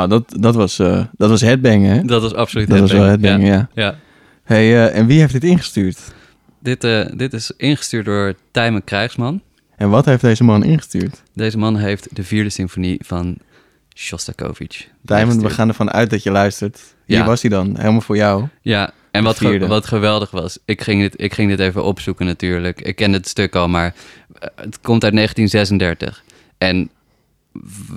Nou, dat, dat, was, eh dat was headbangen, hè? Dat was absoluut Dat was wel headbang. headbangen, ja. Ja. Hey, eh, en wie heeft dit ingestuurd? Dit, eh, dit is ingestuurd door Tijmen Krijgsman. En wat heeft deze man ingestuurd? Deze man heeft de vierde symfonie van Shostakovich. Diamond, we gaan ervan uit dat je luistert. Hier Ja. was hij dan, helemaal voor jou. Ja, en wat, ge- wat geweldig was, ik ging, dit, ik ging dit even opzoeken natuurlijk. Ik ken het stuk al, maar het komt uit 1936. En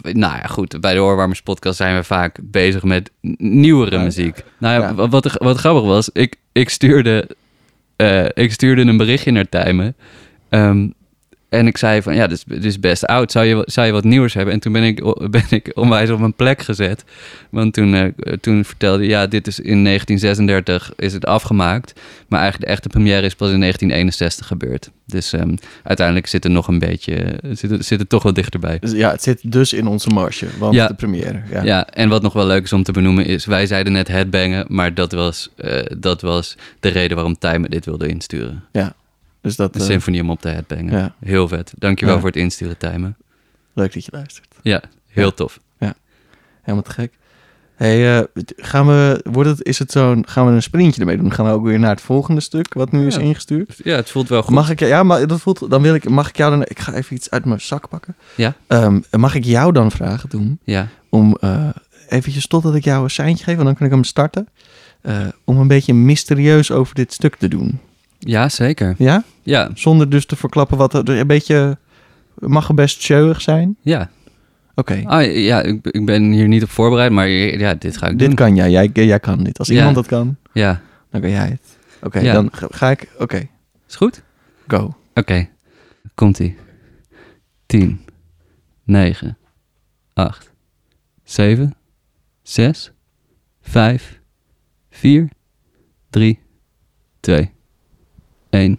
nou ja, goed, bij de Oorwarmers podcast zijn we vaak bezig met nieuwere Ja. muziek. Nou ja, Ja. wa- Wat, wat grappig was, ik, ik, stuurde, eh, ik stuurde een berichtje naar Tijmen. Ehm, en ik zei van, ja, dit is, dit is best oud. Zou je, zou je wat nieuws hebben? En toen ben ik, ben ik onwijs op mijn plek gezet. Want toen, eh, toen vertelde ja, dit is in 1936 is het afgemaakt. Maar eigenlijk de echte première is pas in 1961 gebeurd. Dus ehm, uiteindelijk zit er nog een beetje, zit, zit het toch wel dichterbij. Dus ja, het zit dus in onze marge, want Ja. de première. Ja. Ja. en wat nog wel leuk is om te benoemen is, wij zeiden net headbangen, maar dat was, eh, dat was de reden waarom Tijmen dit wilde insturen. Dus dat, De eh, symfonie om op te headbangen. ja. Heel vet. Dankjewel Ja. voor het insturen, Tijmen. leuk dat je luistert. Ja, heel Ja. tof. Helemaal te gek. Hey, eh, gaan we, wordt het, is het zo'n, gaan we een sprintje ermee doen? Gaan we ook weer naar het volgende stuk, wat nu is Ja. ingestuurd? Ja, het voelt wel goed. Mag ik, ja, maar dat voelt, dan wil ik, mag ik jou dan, ik ga even iets uit mijn zak pakken. Ja. Ehm, mag ik jou dan vragen doen Ja, om eh eventjes totdat ik jou een seintje geef, en dan kan ik hem starten, om een beetje mysterieus over dit stuk te doen. Ja zeker. Ja? Ja, Zonder dus te verklappen wat er, een beetje, mag best showig zijn. ja. Oké. Ah, ja, ik, ik ben hier niet op voorbereid, maar ja, dit ga ik Dit doen. kan jij. jij, jij kan dit. Als Ja. iemand dat kan, Ja, dan kan jij het. Oké, Ja. dan ga, ga ik. Oké, is goed? go. Oké, komt-ie. 10, 9, 8, 7, 6, 5, 4, 3, 2, 1.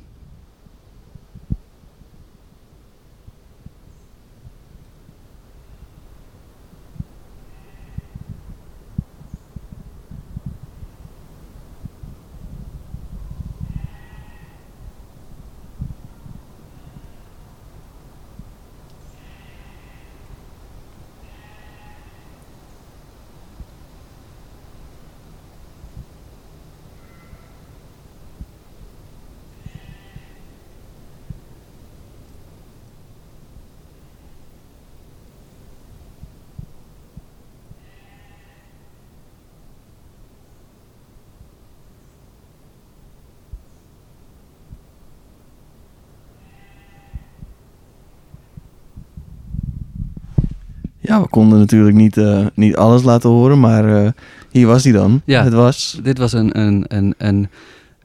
Ja, we konden natuurlijk niet, eh, niet alles laten horen, maar eh, hier was hij dan. Ja. Het was... Dit was een, een, een, een,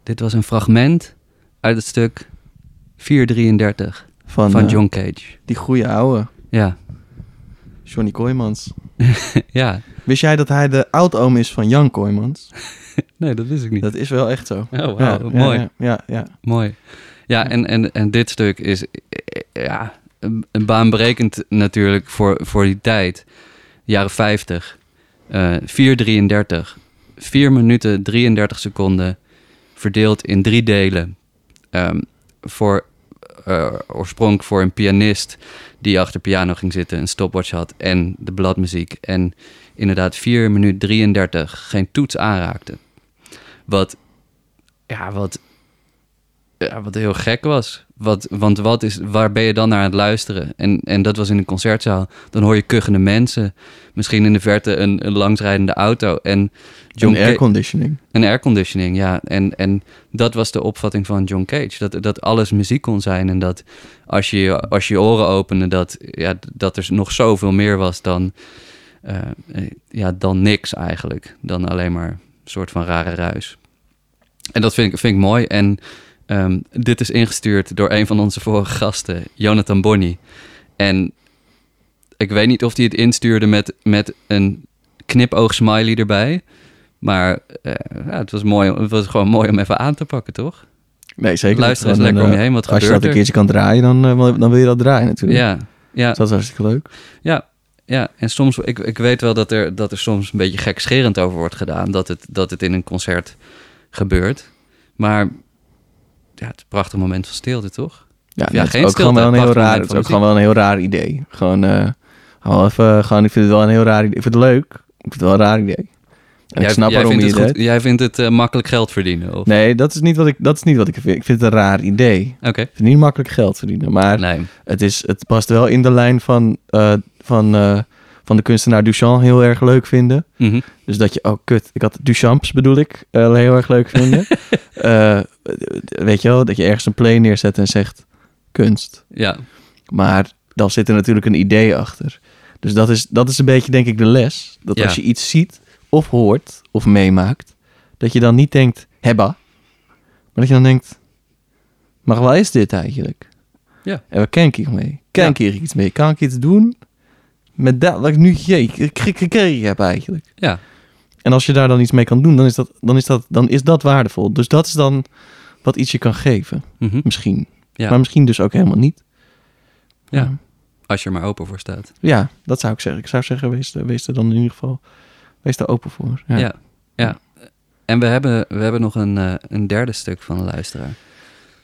dit was een fragment uit het stuk 433 Van, van eh, John Cage. die goede ouwe, Ja, Johnny Kooijmans. ja. Wist jij dat hij de oud-oom is van Jan Kooijmans? Nee, dat wist ik niet. Dat is wel echt zo. Oh, ja, mooi. Ja, ja, ja. Mooi. Ja, en, en, en dit stuk is ja, een, baanbrekend natuurlijk voor, voor die tijd. Jaren 50. eh 433. 4 minuten 33 seconden. Verdeeld in drie delen. Ehm, voor eh, oorspronkelijk voor een pianist die achter piano ging zitten, een stopwatch had en de bladmuziek. En inderdaad 4 minuten 33 geen toets aanraakte. Wat, ja, wat ja, wat heel gek was. Wat, want wat is, waar ben je dan naar aan het luisteren? En, en dat was in een concertzaal. Dan hoor je kuchende mensen. Misschien in de verte een, een langsrijdende auto. En John Een airconditioning. een airconditioning, ja. En, en dat was de opvatting van John Cage. Dat, dat alles muziek kon zijn. En dat als je als je, je oren opende, dat, ja, dat er nog zoveel meer was dan, eh, ja, dan niks eigenlijk. Dan alleen maar een soort van rare ruis. En dat vind ik, vind ik mooi. En ehm, dit is ingestuurd door een van onze vorige gasten, Jonathan Bonny. En ik weet niet of hij het instuurde met, met een knipoog smiley erbij. Maar eh, ja, het, was mooi, het was gewoon mooi om even aan te pakken, toch? Nee, zeker. Luister eens lekker om een, je heen. Wat eh, Als je dat een er? keertje kan draaien, dan, eh, wil- dan wil je dat draaien natuurlijk. Ja, ja, Dus dat is hartstikke leuk. ja, ja. En soms, ik, ik weet wel dat er, dat er soms een beetje gekscherend over wordt gedaan. Dat het, dat het in een concert gebeurt. Maar ja, het prachtig moment van stilte, toch? Ja, Ja, geen ook stilte, gewoon wel een heel raar, het is ook gewoon wel een heel raar idee. Gewoon, eh, gewoon even, gewoon, ik vind het wel een heel raar idee. Ik vind het leuk. Ik vind het wel een raar idee. En ik snap jij waarom vindt je het goed, Jij vindt het eh, makkelijk geld verdienen? Of? Nee, dat is niet wat ik, dat is niet wat ik vind. Ik vind het een raar idee. Oké. Ik vind het niet makkelijk geld verdienen. Maar Nee. het, is, het past wel in de lijn van, eh, van, van de kunstenaar Duchamp heel erg leuk vinden. Mhm. Dus dat je, oh kut, ik had Duchamps bedoel ik, eh, heel erg leuk vinden. Eh, weet je wel, dat je ergens een play neerzet en zegt kunst. Ja. Maar dan zit er natuurlijk een idee achter. Dus dat is, dat is een beetje, denk ik, de les. Dat Ja. als je iets ziet, of hoort, of meemaakt, dat je dan niet denkt, hebba. Maar dat je dan denkt, maar wat is dit eigenlijk? Ja. En wat kan ik hiermee? Kan Ja. ik hier iets mee? Kan ik iets doen met dat wat ik nu ge- ge- gekregen heb eigenlijk? Ja. En als je daar dan iets mee kan doen, dan is dat, dan is dat, dan is dat waardevol. Dus dat is dan wat iets je kan geven, Mhm. misschien. Ja. Maar misschien dus ook helemaal niet. Ja. Als je er maar open voor staat. Ja, dat zou ik zeggen. Ik zou zeggen, wees, er- wees er dan in ieder geval wees er open voor. Ja. Ja. ja. En we hebben, we hebben nog een, eh, een derde stuk van de luisteraar.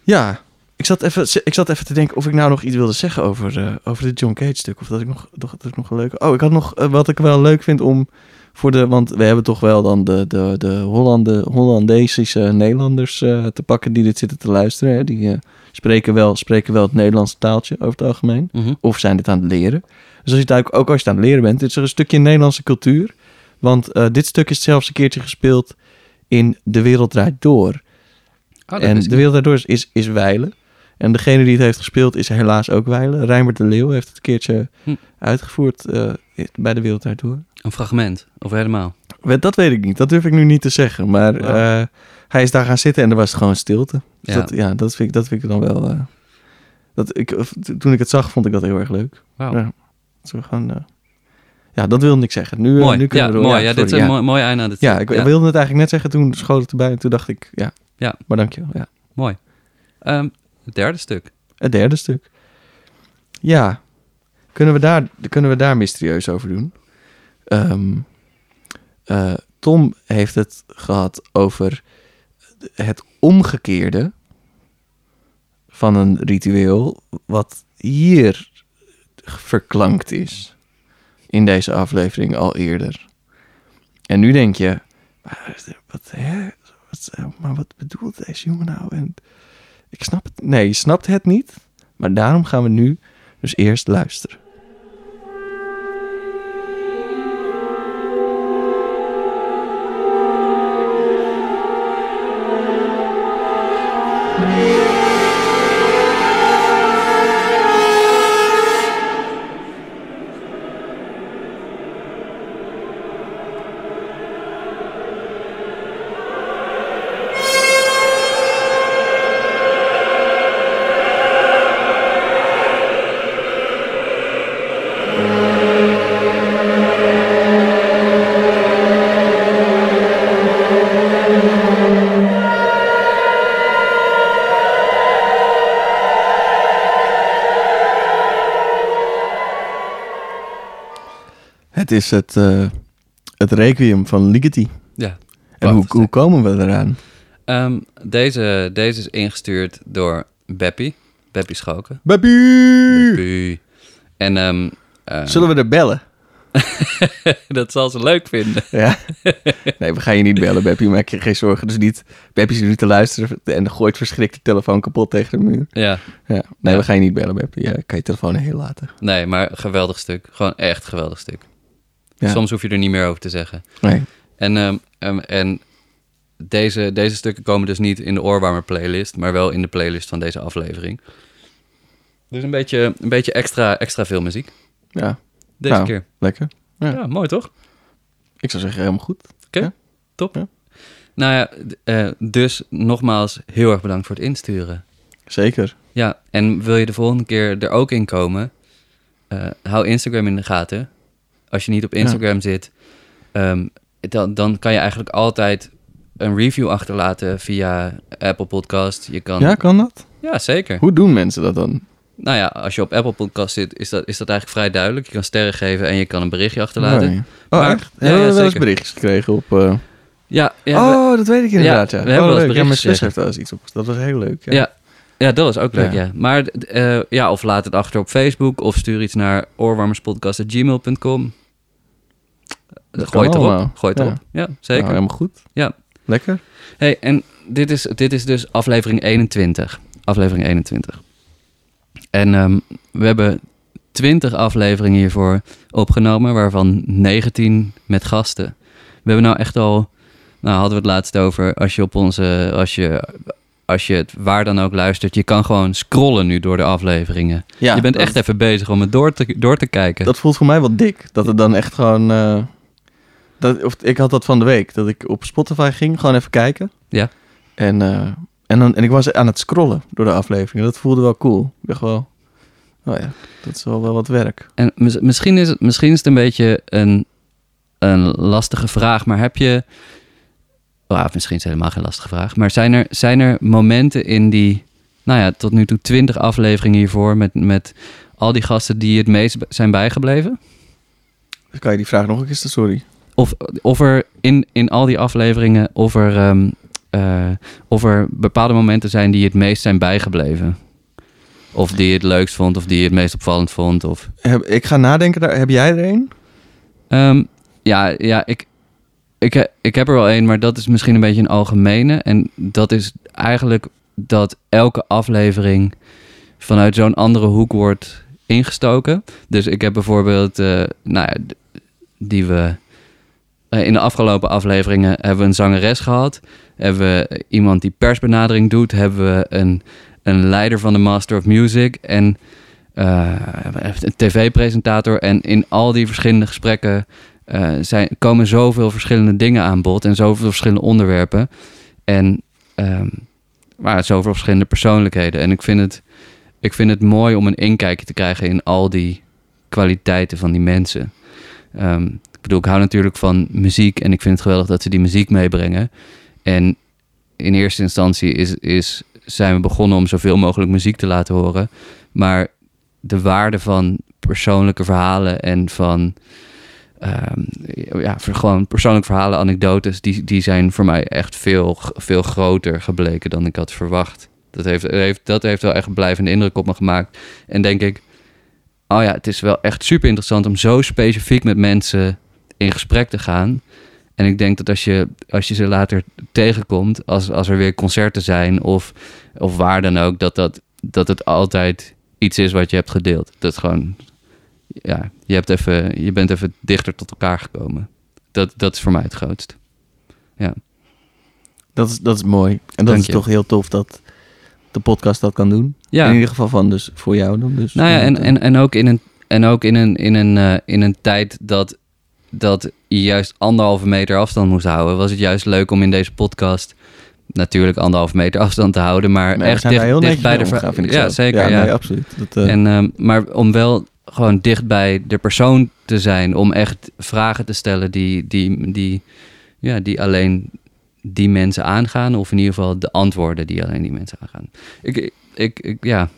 Ja, ik zat, even, ik zat even te denken of ik nou nog iets wilde zeggen over, eh over dit John Cage stuk. Of dat ik nog, dat ik nog een leuke... Oh, ik had nog eh, wat ik wel leuk vind om voor de... Want we hebben toch wel dan de, de, de Hollande, Hollandesische Nederlanders eh, te pakken die dit zitten te luisteren. Hè? Die spreken, wel, spreken wel het Nederlandse taaltje over het algemeen. Mhm. Of zijn dit aan het leren. Dus als je het ook als je het aan het leren bent, dit is er een stukje Nederlandse cultuur. Want dit stuk is zelfs een keertje gespeeld in De Wereld Draait Door. Oh, en De Wereld Draait Door is, is, is Weilen. En degene die het heeft gespeeld is helaas ook Weilen. Rijnbert de Leeuw heeft het een keertje Hm. uitgevoerd eh, bij De Wereld Draait Door. Een fragment, of helemaal. Dat weet ik niet, dat durf ik nu niet te zeggen. Maar Wauw. eh, hij is daar gaan zitten en er was gewoon stilte. Dus Ja. Dat, ja, dat vind ik, dat vind ik dan wel... eh, dat ik, toen ik het zag, vond ik dat heel erg leuk. Ja. Zo gewoon, ja, dat wilde ik zeggen. Nu, Mooi, nu kunnen ja, we door. mooi. Ja, dit is een ja. mooi, mooi einde aan dit Ja, ik wilde het eigenlijk net zeggen, toen schoot het erbij en toen dacht ik, ja. Ja. Maar dankjewel, ja. Mooi. Ehm, het derde stuk. Het derde stuk. Ja, kunnen we daar, kunnen we daar mysterieus over doen? Ehm, eh, Tom heeft het gehad over het omgekeerde van een ritueel wat hier verklankt is in deze aflevering al eerder. En nu denk je, maar wat? Wat, maar wat bedoelt deze jongen nou? En ik snap het. Nee, je snapt het niet. Maar daarom gaan we nu dus eerst luisteren. Is het, eh, het requiem van Ligeti. Ja. En hoe, hoe komen we eraan? Ehm, deze, deze is ingestuurd door Beppie. Beppie Schoken. Baby! Beppie. En ehm, eh, Zullen we er bellen? dat zal ze leuk vinden. Ja. Nee, we gaan je niet bellen, Beppie. Maak je geen zorgen. Dus niet, Beppie zit nu te luisteren en gooit verschrikt de telefoon kapot tegen de muur. Ja, Ja. Nee, Ja. we gaan je niet bellen, Beppie. Ja, kan je telefoon heel laten. nee, maar geweldig stuk. Gewoon echt geweldig stuk. Ja. Soms hoef je er niet meer over te zeggen. Nee. En, ehm, ehm, en deze, deze stukken komen dus niet in de oorwarmer playlist, maar wel in de playlist van deze aflevering. Dus een beetje, een beetje extra, extra veel muziek. Ja, Deze Nou. keer. lekker. Ja. Ja, mooi toch? Ik zou zeggen, helemaal goed. Top. Ja. Nou ja, eh, dus nogmaals heel erg bedankt voor het insturen. Zeker. Ja, en wil je de volgende keer er ook in komen? eh, hou Instagram in de gaten. Als je niet op Instagram zit, ehm, dan, dan kan je eigenlijk altijd een review achterlaten via Apple Podcast. Je kan, Ja, kan dat? ja, zeker. Hoe doen mensen dat dan? Nou ja, als je op Apple Podcast zit, is dat, is dat eigenlijk vrij duidelijk. Je kan sterren geven en je kan een berichtje achterlaten. Nee. Oh, Maar- echt? ja, Hebben we wel eens berichtjes gekregen op... eh, Ja, ja, we- oh, dat weet ik inderdaad, ja. we hebben oh, wel eens leuk. Ja, mijn berichtjes zus heeft wel eens iets op. Dat was heel leuk. Ja. Ja. Dat was ook leuk, ja. Ja. Maar eh, ja, of laat het achter op Facebook of stuur iets naar oorwarmerspodcast.gmail.com. Gooi het erop. Gooi het Ja. erop. Ja, zeker. Nou, helemaal goed. Ja. Lekker. Hey, en dit is, dit is dus aflevering 21. Aflevering 21. En ehm, we hebben 20 afleveringen hiervoor opgenomen, waarvan 19 met gasten. We hebben nou echt al, nou hadden we het laatst over, als je op onze, als je, als je het waar dan ook luistert, je kan gewoon scrollen nu door de afleveringen. Ja, je bent echt even bezig om het door te, door te kijken. Dat voelt voor mij wel dik. Dat het dan echt gewoon... eh, dat, of, ik had dat van de week. Dat ik op Spotify ging, gewoon even kijken. Ja. En, eh, en, dan, en ik was aan het scrollen door de afleveringen. Dat voelde wel cool. Ik dacht wel... Oh ja, dat is wel, wel wat werk. En mis- misschien is, het, misschien is het een beetje een, een lastige vraag, maar heb je. Oh, misschien is het helemaal geen lastige vraag. Maar zijn er, zijn er momenten in die. Nou ja, tot nu toe twintig afleveringen hiervoor. Met, met al die gasten die het meest zijn bijgebleven? Kan je die vraag nog een keer stellen? Sorry. Of, of er in, in al die afleveringen. Of er, ehm, eh, of er bepaalde momenten zijn die het meest zijn bijgebleven? Of die je het leukst vond, of die je het meest opvallend vond? Of... Heb, ik ga nadenken. Daar, heb jij er een? Ehm, ja, ja ik, ik, ik heb er wel één, maar dat is misschien een beetje een algemene. En dat is eigenlijk dat elke aflevering vanuit zo'n andere hoek wordt ingestoken. Dus ik heb bijvoorbeeld, eh, nou ja, die we eh, in de afgelopen afleveringen hebben we een zangeres gehad. Hebben we iemand die persbenadering doet. Hebben we een, een leider van de Master of Music. En eh, een tv-presentator. En in al die verschillende gesprekken eh, zijn, komen zoveel verschillende dingen aan bod. En zoveel verschillende onderwerpen. En ehm, maar zoveel verschillende persoonlijkheden. En ik vind, het, ik vind het mooi om een inkijkje te krijgen in al die kwaliteiten van die mensen. Ehm, ik bedoel, ik hou natuurlijk van muziek en ik vind het geweldig dat ze die muziek meebrengen. En in eerste instantie is, is, zijn we begonnen om zoveel mogelijk muziek te laten horen. Maar de waarde van persoonlijke verhalen en van ehm, ja, gewoon persoonlijke verhalen, anekdotes, die, die zijn voor mij echt veel, veel groter gebleken dan ik had verwacht. Dat heeft, heeft, dat heeft wel echt een blijvende indruk op me gemaakt. En denk ik, oh ja, het is wel echt super interessant om zo specifiek met mensen in gesprek te gaan. En ik denk dat als je, als je ze later tegenkomt, als, als er weer concerten zijn of, of waar dan ook, dat, dat, dat het altijd iets is wat je hebt gedeeld. Dat is gewoon, ja, je, hebt even, je bent even dichter tot elkaar gekomen. Dat, dat is voor mij het grootst. Dat is, dat is mooi. En dat Dank is je. toch heel tof dat de podcast dat kan doen. Ja. In ieder geval van dus voor jou dan. Dus Nou ja, en, en, en ook in een, en ook in een, in een, eh, in een tijd dat, dat je juist anderhalve meter afstand moest houden, was het juist leuk om in deze podcast natuurlijk anderhalve meter afstand te houden, maar echt dicht, bij de Ja, zeker. Ja, nee, absoluut. Dat, eh, En, ehm, maar om wel gewoon dicht bij de persoon te zijn, om echt vragen te stellen die, die, die, ja, die alleen die mensen aangaan, of in ieder geval de antwoorden die alleen die mensen aangaan. Ik, ik, ik ja,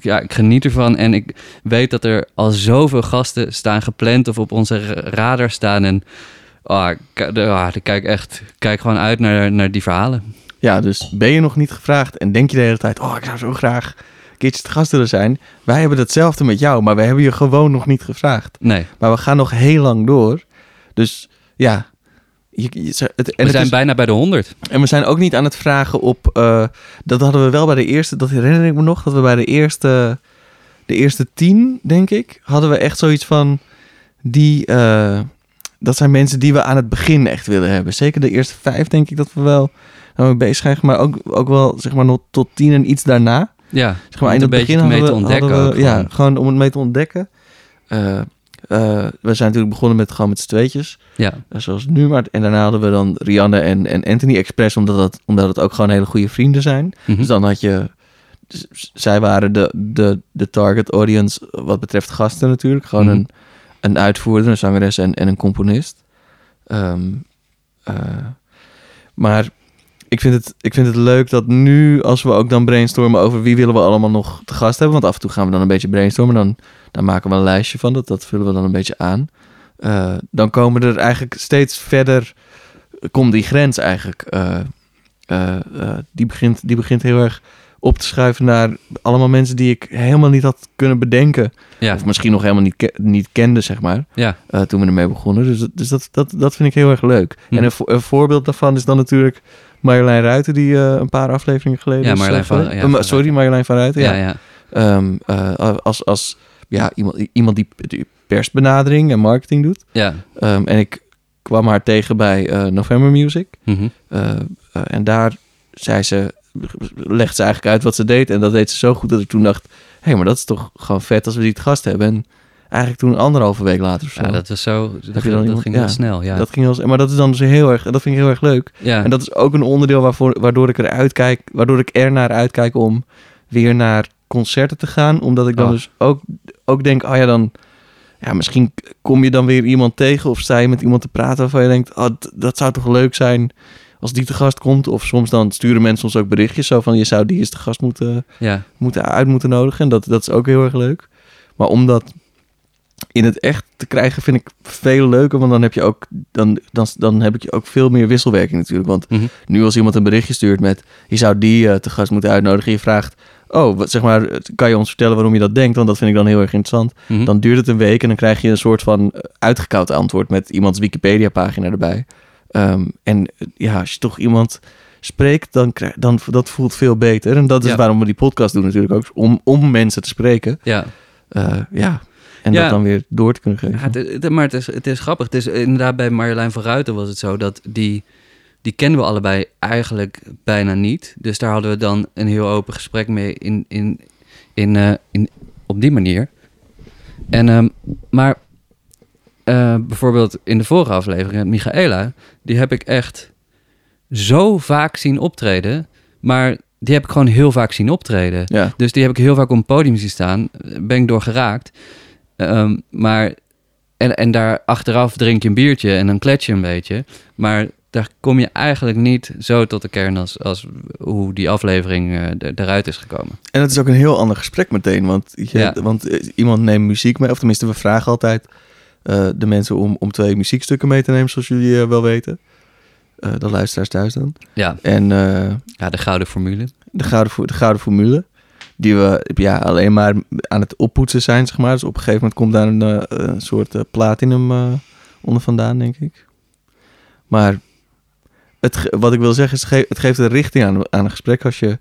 ja, ik geniet ervan. En ik weet dat er al zoveel gasten staan gepland of op onze ra- radar staan. En oh, ik, ah, ik kijk echt kijk gewoon uit naar, naar die verhalen. Ja, dus ben je nog niet gevraagd en denk je de hele tijd... oh, ik zou zo graag keertje te gast willen zijn. Wij hebben hetzelfde met jou, maar we hebben je gewoon nog niet gevraagd. Nee, Maar we gaan nog heel lang door. Dus ja... Je, je- het, en, we zijn is- bijna bij de 100. en we zijn ook niet aan het vragen op... eh, dat hadden we wel bij de eerste... Dat herinner ik me nog. Dat we bij de eerste... De eerste tien, denk ik... Hadden we echt zoiets van... Die... eh, dat zijn mensen die we aan het begin echt willen hebben. Zeker de eerste vijf, denk ik dat we wel nou, bezig zijn. Maar ook, ook wel, zeg maar, nog tot tien en iets daarna. Ja, Zeg maar, in het begin mee hadden te we- ontdekken. we- ja, gewoon. om het mee te ontdekken. Eh, eh, we zijn natuurlijk begonnen met gewoon met z'n tweetjes. ja. eh, zoals nu. Maar, en daarna hadden we dan Rianne en, en Anthony Express. Omdat, dat, omdat het ook gewoon hele goede vrienden zijn. Mhm. Dus dan had je... Zij waren de, de, de target audience wat betreft gasten natuurlijk. Gewoon Mhm. een, een uitvoerder, een zangeres en, en een componist. Ehm, eh, maar ik vind, het, ik vind het leuk dat nu, als we ook dan brainstormen over wie willen we allemaal nog te gast hebben. Want af en toe gaan we dan een beetje brainstormen. Dan, dan maken we een lijstje van dat. Dat vullen we dan een beetje aan. Eh, dan komen er eigenlijk steeds verder. Komt die grens eigenlijk. eh, eh, die, begint, die begint heel erg op te schuiven naar allemaal mensen die ik helemaal niet had kunnen bedenken. Ja, Of misschien nog helemaal niet, ke- niet kende, zeg maar. ja. toen we ermee begonnen. Dus, dat- dus dat, dat, dat vind ik heel erg leuk. Hm. En een voorbeeld daarvan is dan natuurlijk Marjolein Ruiten, die eh, een paar afleveringen geleden. Ja, Marjolein eh, van- ja, van sorry, Marjolein van Ruiten. ja, Ja. ja. Ehm, eh, als als ja, iemand, iemand die, die persbenadering en marketing doet. ja. Ehm, en ik kwam haar tegen bij November Music. Mhm. En daar zei ze, legde ze eigenlijk uit wat ze deed. En dat deed ze zo goed dat ik toen dacht... hé, hey, maar dat is toch gewoon vet als we die te gast hebben. En eigenlijk toen anderhalve week later of zo. ja, dat was zo. Dat, dat iemand- ging ja, heel snel. Ja, Dat ging heel, maar dat is dan dus heel erg... Dat vind ik heel erg leuk. ja. En dat is ook een onderdeel waarvoor, waardoor ik er uitkijk... Waardoor ik er naar uitkijk om weer naar concerten te gaan. Omdat ik dan Oh. dus ook, ook denk... Oh ja, dan... Ja, misschien kom je dan weer iemand tegen... Of sta je met iemand te praten waarvan je denkt... Oh, dat zou toch leuk zijn als die te gast komt. Of soms dan sturen mensen ons ook berichtjes... Zo van, je zou die eens te gast moeten ja. moeten uit moeten nodigen. En dat, dat is ook heel erg leuk. Maar om dat in het echt te krijgen vind ik veel leuker. Want dan heb je ook, dan, dan, dan heb ik je ook veel meer wisselwerking natuurlijk. Want Mhm. nu als iemand een berichtje stuurt met... je zou die eh, te gast moeten uitnodigen. Je vraagt, oh, wat, zeg maar, kan je ons vertellen waarom je dat denkt? Want dat vind ik dan heel erg interessant. Mhm. Dan duurt het een week en dan krijg je een soort van eh, uitgekoud antwoord... met iemands Wikipedia-pagina erbij. Ehm, en eh, ja, als je toch iemand spreekt, dan, dan dat voelt veel beter. En dat is Ja. waarom we die podcast doen natuurlijk ook. Om, om mensen te spreken. ja. Eh, ja. En Ja. dat dan weer door te kunnen geven. Ja, het- het- maar het is, het is grappig. Het is inderdaad bij Marjolein van Ruiten was het zo dat die, die kennen we allebei eigenlijk bijna niet. Dus daar hadden we dan een heel open gesprek mee in, in, in, eh, in, op die manier. En, ehm, maar eh, bijvoorbeeld in de vorige aflevering, Michaela, die heb ik echt zo vaak zien optreden. Maar die heb ik gewoon heel vaak zien optreden. ja. Dus die heb ik heel vaak op een podium zien staan. Ben ik door geraakt. Ehm, maar, en, en daar achteraf drink je een biertje en dan klets je een beetje. Maar daar kom je eigenlijk niet zo tot de kern als, als hoe die aflevering eh, er- eruit is gekomen. En het is ook een heel ander gesprek meteen. Want, je, Ja. want eh, iemand neemt muziek mee. Of tenminste, we vragen altijd eh, de mensen om, om twee muziekstukken mee te nemen. Zoals jullie wel weten. Eh de luisteraars thuis dan. Ja, En ja de gouden formule. de, gouden, de gouden formule. Die we ja, alleen maar aan het oppoetsen zijn, zeg maar. Dus op een gegeven moment komt daar een, eh, een soort eh, platinum eh, onder vandaan, denk ik. Maar het, wat ik wil zeggen is, het geeft een richting aan, aan een gesprek. Als je,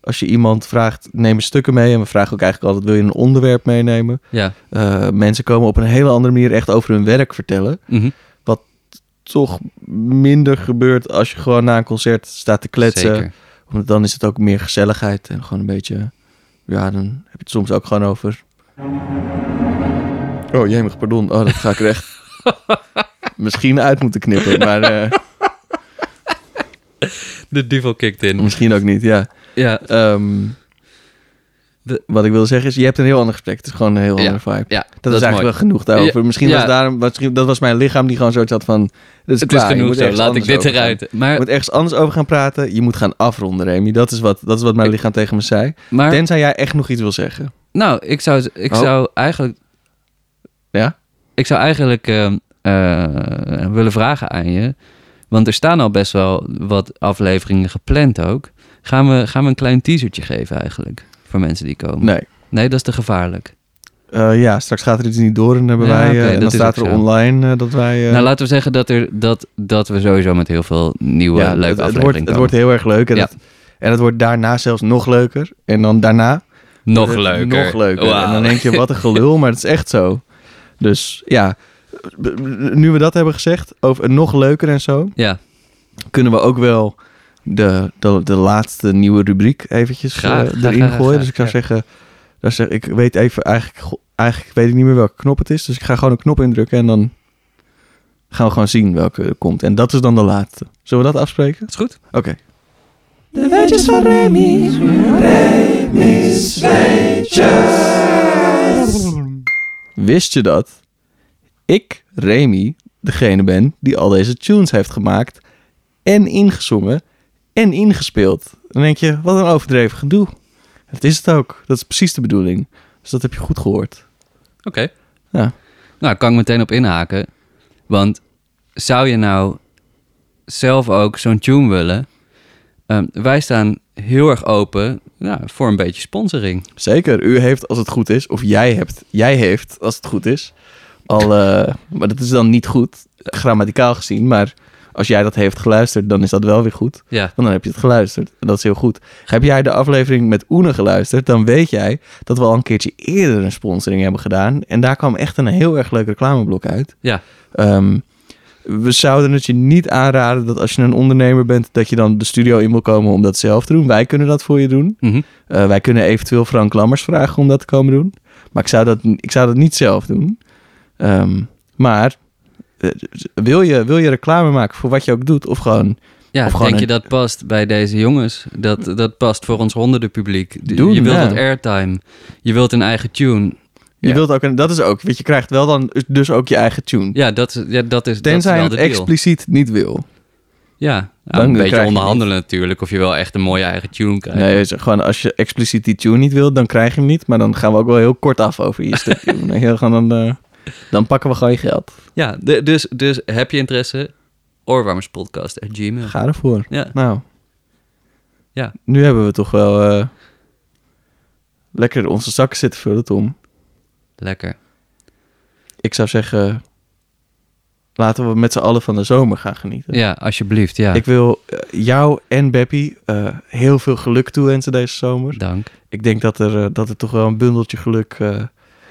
als je iemand vraagt, neem een stukken mee. En we vragen ook eigenlijk altijd, wil je een onderwerp meenemen? Ja, mensen komen op een hele andere manier echt over hun werk vertellen. mhm. Toch minder gebeurt als je gewoon na een concert staat te kletsen. zeker. Want dan is het ook meer gezelligheid en gewoon een beetje... Ja, dan heb je het soms ook gewoon over... Oh, jemig, pardon. Oh, dat ga ik er echt misschien uit moeten knippen. Maar eh, De duvel kicked in. misschien ook niet, ja. Ja, Ehm, De- Wat ik wil zeggen is, je hebt een heel ander gesprek. Het is gewoon een heel Ja, andere vibe. Ja, Dat, is eigenlijk wel genoeg daarover. Ja, misschien was daarom, misschien, dat was mijn lichaam die gewoon zoiets had van... Dit is Het klaar, is je genoeg zo, laat ik dit eruit. Je Maar, moet ergens anders over gaan praten. Je moet gaan afronden, Remy. Dat is wat, dat is wat mijn Ik- lichaam tegen me zei. maar Tenzij jij echt nog iets wil zeggen. nou, ik zou, ik Oh. zou eigenlijk... Ja? Ik zou eigenlijk ehm, eh, willen vragen aan je... Want er staan al best wel wat afleveringen gepland ook. Gaan we, gaan we een klein teasertje geven eigenlijk? Voor mensen die komen. Nee. Nee, dat is te gevaarlijk. Eh, ja, straks gaat er iets niet door en, hebben Ja, wij, eh, oké, en dat dan staat er zo. online eh, dat wij... eh, nou, laten we zeggen dat, er, dat, dat we sowieso met heel veel nieuwe ja, leuke het, het, afleveringen wordt, het wordt heel erg leuk. En, Ja. het, en het wordt daarna zelfs nog leuker. En dan daarna Nog leuker. Nog leuker. En dan denk je, wat een gelul, maar het is echt zo. Dus ja, nu we dat hebben gezegd, over nog leuker en zo, Ja, kunnen we ook wel de, de, de laatste nieuwe rubriek eventjes Graag, eh, erin graag, gooien. graag, dus ik zou ja. zeggen, dat zeg, ik weet even eigenlijk, eigenlijk weet ik niet meer welke knop het is. Dus ik ga gewoon een knop indrukken en dan gaan we gewoon zien welke er komt. En dat is dan de laatste. Zullen we dat afspreken? is goed. Oké. De weetjes van Remy. Remy's weetjes. Wist je dat ik, Remy, degene ben die al deze tunes heeft gemaakt en ingezongen en ingespeeld? Dan denk je, wat een overdreven gedoe. Dat is het ook. Dat is precies de bedoeling. Dus dat heb je goed gehoord. Oké. Ja. Nou, kan ik meteen op inhaken. Want zou je nou zelf ook zo'n tune willen? Ehm, wij staan heel erg open nou, voor een beetje sponsoring. Zeker, u heeft als het goed is, of jij hebt, jij heeft als het goed is, al, eh, maar dat is dan niet goed, grammaticaal gezien, maar als jij dat heeft geluisterd, dan is dat wel weer goed. Ja, Want dan heb je het geluisterd. En dat is heel goed. Heb jij de aflevering met Oene geluisterd, dan weet jij dat we al een keertje eerder een sponsoring hebben gedaan. En daar kwam echt een heel erg leuk reclameblok uit. ja, Ehm, we zouden het je niet aanraden dat als je een ondernemer bent, dat je dan de studio in wil komen om dat zelf te doen. Wij kunnen dat voor je doen. mhm. Eh, wij kunnen eventueel Frank Lammers vragen om dat te komen doen. Maar ik zou dat, ik zou dat niet zelf doen. Ehm, maar wil, je, wil je reclame maken voor wat je ook doet? Of gewoon ja Of gewoon denk je dat past bij deze jongens? Dat, dat past voor ons honderden publiek. Doen, je wilt ja. wat airtime. Je wilt een eigen tune. Je Ja. wilt ook, en dat is ook, weet je, krijgt wel dan dus ook je eigen tune. Ja, dat, is- ja, dat is, dat is Tenzij wel het expliciet niet wil. Ja, Dan een beetje je onderhandelen natuurlijk. Of je wel echt een mooie eigen tune krijgt. Nee, gewoon als je expliciet die tune niet wil, dan krijg je hem niet. Maar dan gaan we ook wel heel kort af over je stukje. Heel gewoon dan, eh, dan pakken we gewoon je geld. Ja, dus, dus heb je interesse? Oorwarmerspodcast gmail. Ga ervoor. Ja, Nou. Ja. Nu hebben we toch wel eh, lekker onze zakken zitten vullen, Tom. lekker. Ik zou zeggen, laten we met z'n allen van de zomer gaan genieten. Ja, alsjeblieft. Ja, Ik wil eh, jou en Beppie eh, heel veel geluk toewensen deze zomer. dank. Ik denk dat er, dat er toch wel een bundeltje geluk eh,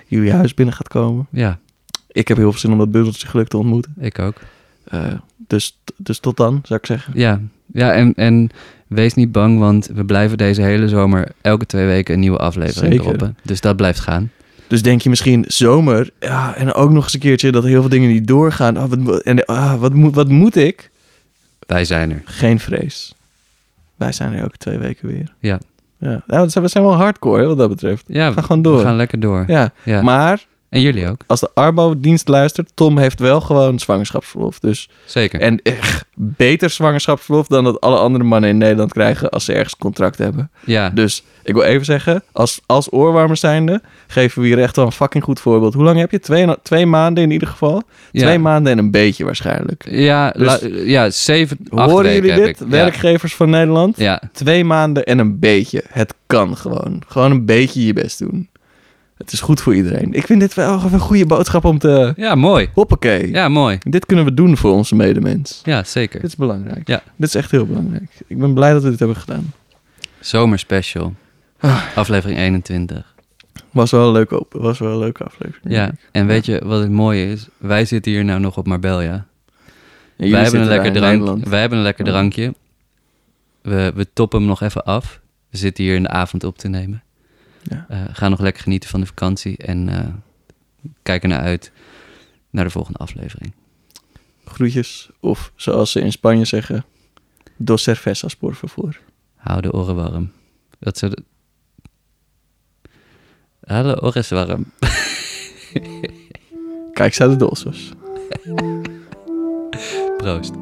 jullie huis binnen gaat komen. Ja, Ik heb heel veel zin om dat bundeltje geluk te ontmoeten. ik ook. Eh, dus, dus tot dan, zou ik zeggen. Ja, ja en, en wees niet bang, want we blijven deze hele zomer elke twee weken een nieuwe aflevering Zeker. droppen. Dus dat blijft gaan. Dus denk je misschien zomer, ja, en ook nog eens een keertje dat heel veel dingen niet doorgaan. Ah, wat, en, ah, wat, moet, wat moet ik? Wij zijn er. Geen vrees. Wij zijn er elke twee weken weer. Ja. Ja, ja we, zijn, we zijn wel hardcore hè, wat dat betreft. Ja, Ga gewoon door. we gaan lekker door. Ja, Ja. maar En jullie ook. als de Arbo-dienst luistert, Tom heeft wel gewoon zwangerschapsverlof. Dus, Zeker. en echt beter zwangerschapsverlof dan dat alle andere mannen in Nederland krijgen als ze ergens contract hebben. ja, Dus ik wil even zeggen, als, als oorwarmers zijnde, geven we hier echt wel een fucking goed voorbeeld. Hoe lang heb je? Twee, twee maanden in ieder geval? ja. Twee maanden en een beetje waarschijnlijk. Ja, Dus- la- ja zeven, acht Horen jullie dit, werkgevers van Nederland? Ja, Twee maanden en een beetje. Het kan gewoon. Gewoon een beetje je best doen. Het is goed voor iedereen. Ik vind dit wel een goede boodschap om te... ja, mooi. Hoppakee. Ja, mooi. Dit kunnen we doen voor onze medemens. Ja, zeker. Dit is belangrijk. Ja. Dit is echt heel belangrijk. Ik ben blij dat we dit hebben gedaan. Zomerspecial. Ah. Aflevering 21. Was wel een leuke, was wel een leuke aflevering. Ja, en weet je wat het mooie is? Wij zitten hier nou nog op Marbella. Wij hebben, een lekker drank, wij hebben een lekker drankje. We, we toppen hem nog even af. We zitten hier in de avond op te nemen. Ja. Eh, gaan nog lekker genieten van de vakantie. En eh, kijken naar uit naar de volgende aflevering. Groetjes. Of zoals ze in Spanje zeggen... Dos cervezas, por favor. Hou de oren warm. Dat ze... Hallo, Ores warm. Kijk, staat de dolsos. Proost.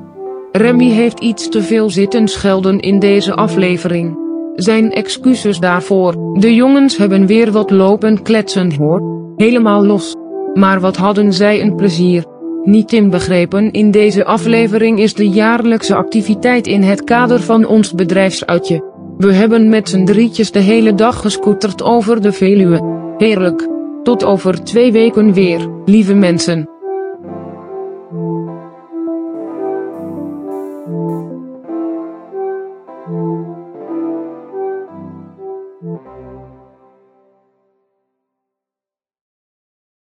Remy heeft iets te veel zitten schelden in deze aflevering. Zijn excuses daarvoor. De jongens hebben weer wat lopen kletsen hoor. Helemaal los. Maar wat hadden zij een plezier. Niet inbegrepen in deze aflevering is de jaarlijkse activiteit in het kader van ons bedrijfsuitje. We hebben met z'n drietjes de hele dag gescooterd over de Veluwe. Heerlijk. Tot over twee weken weer, lieve mensen.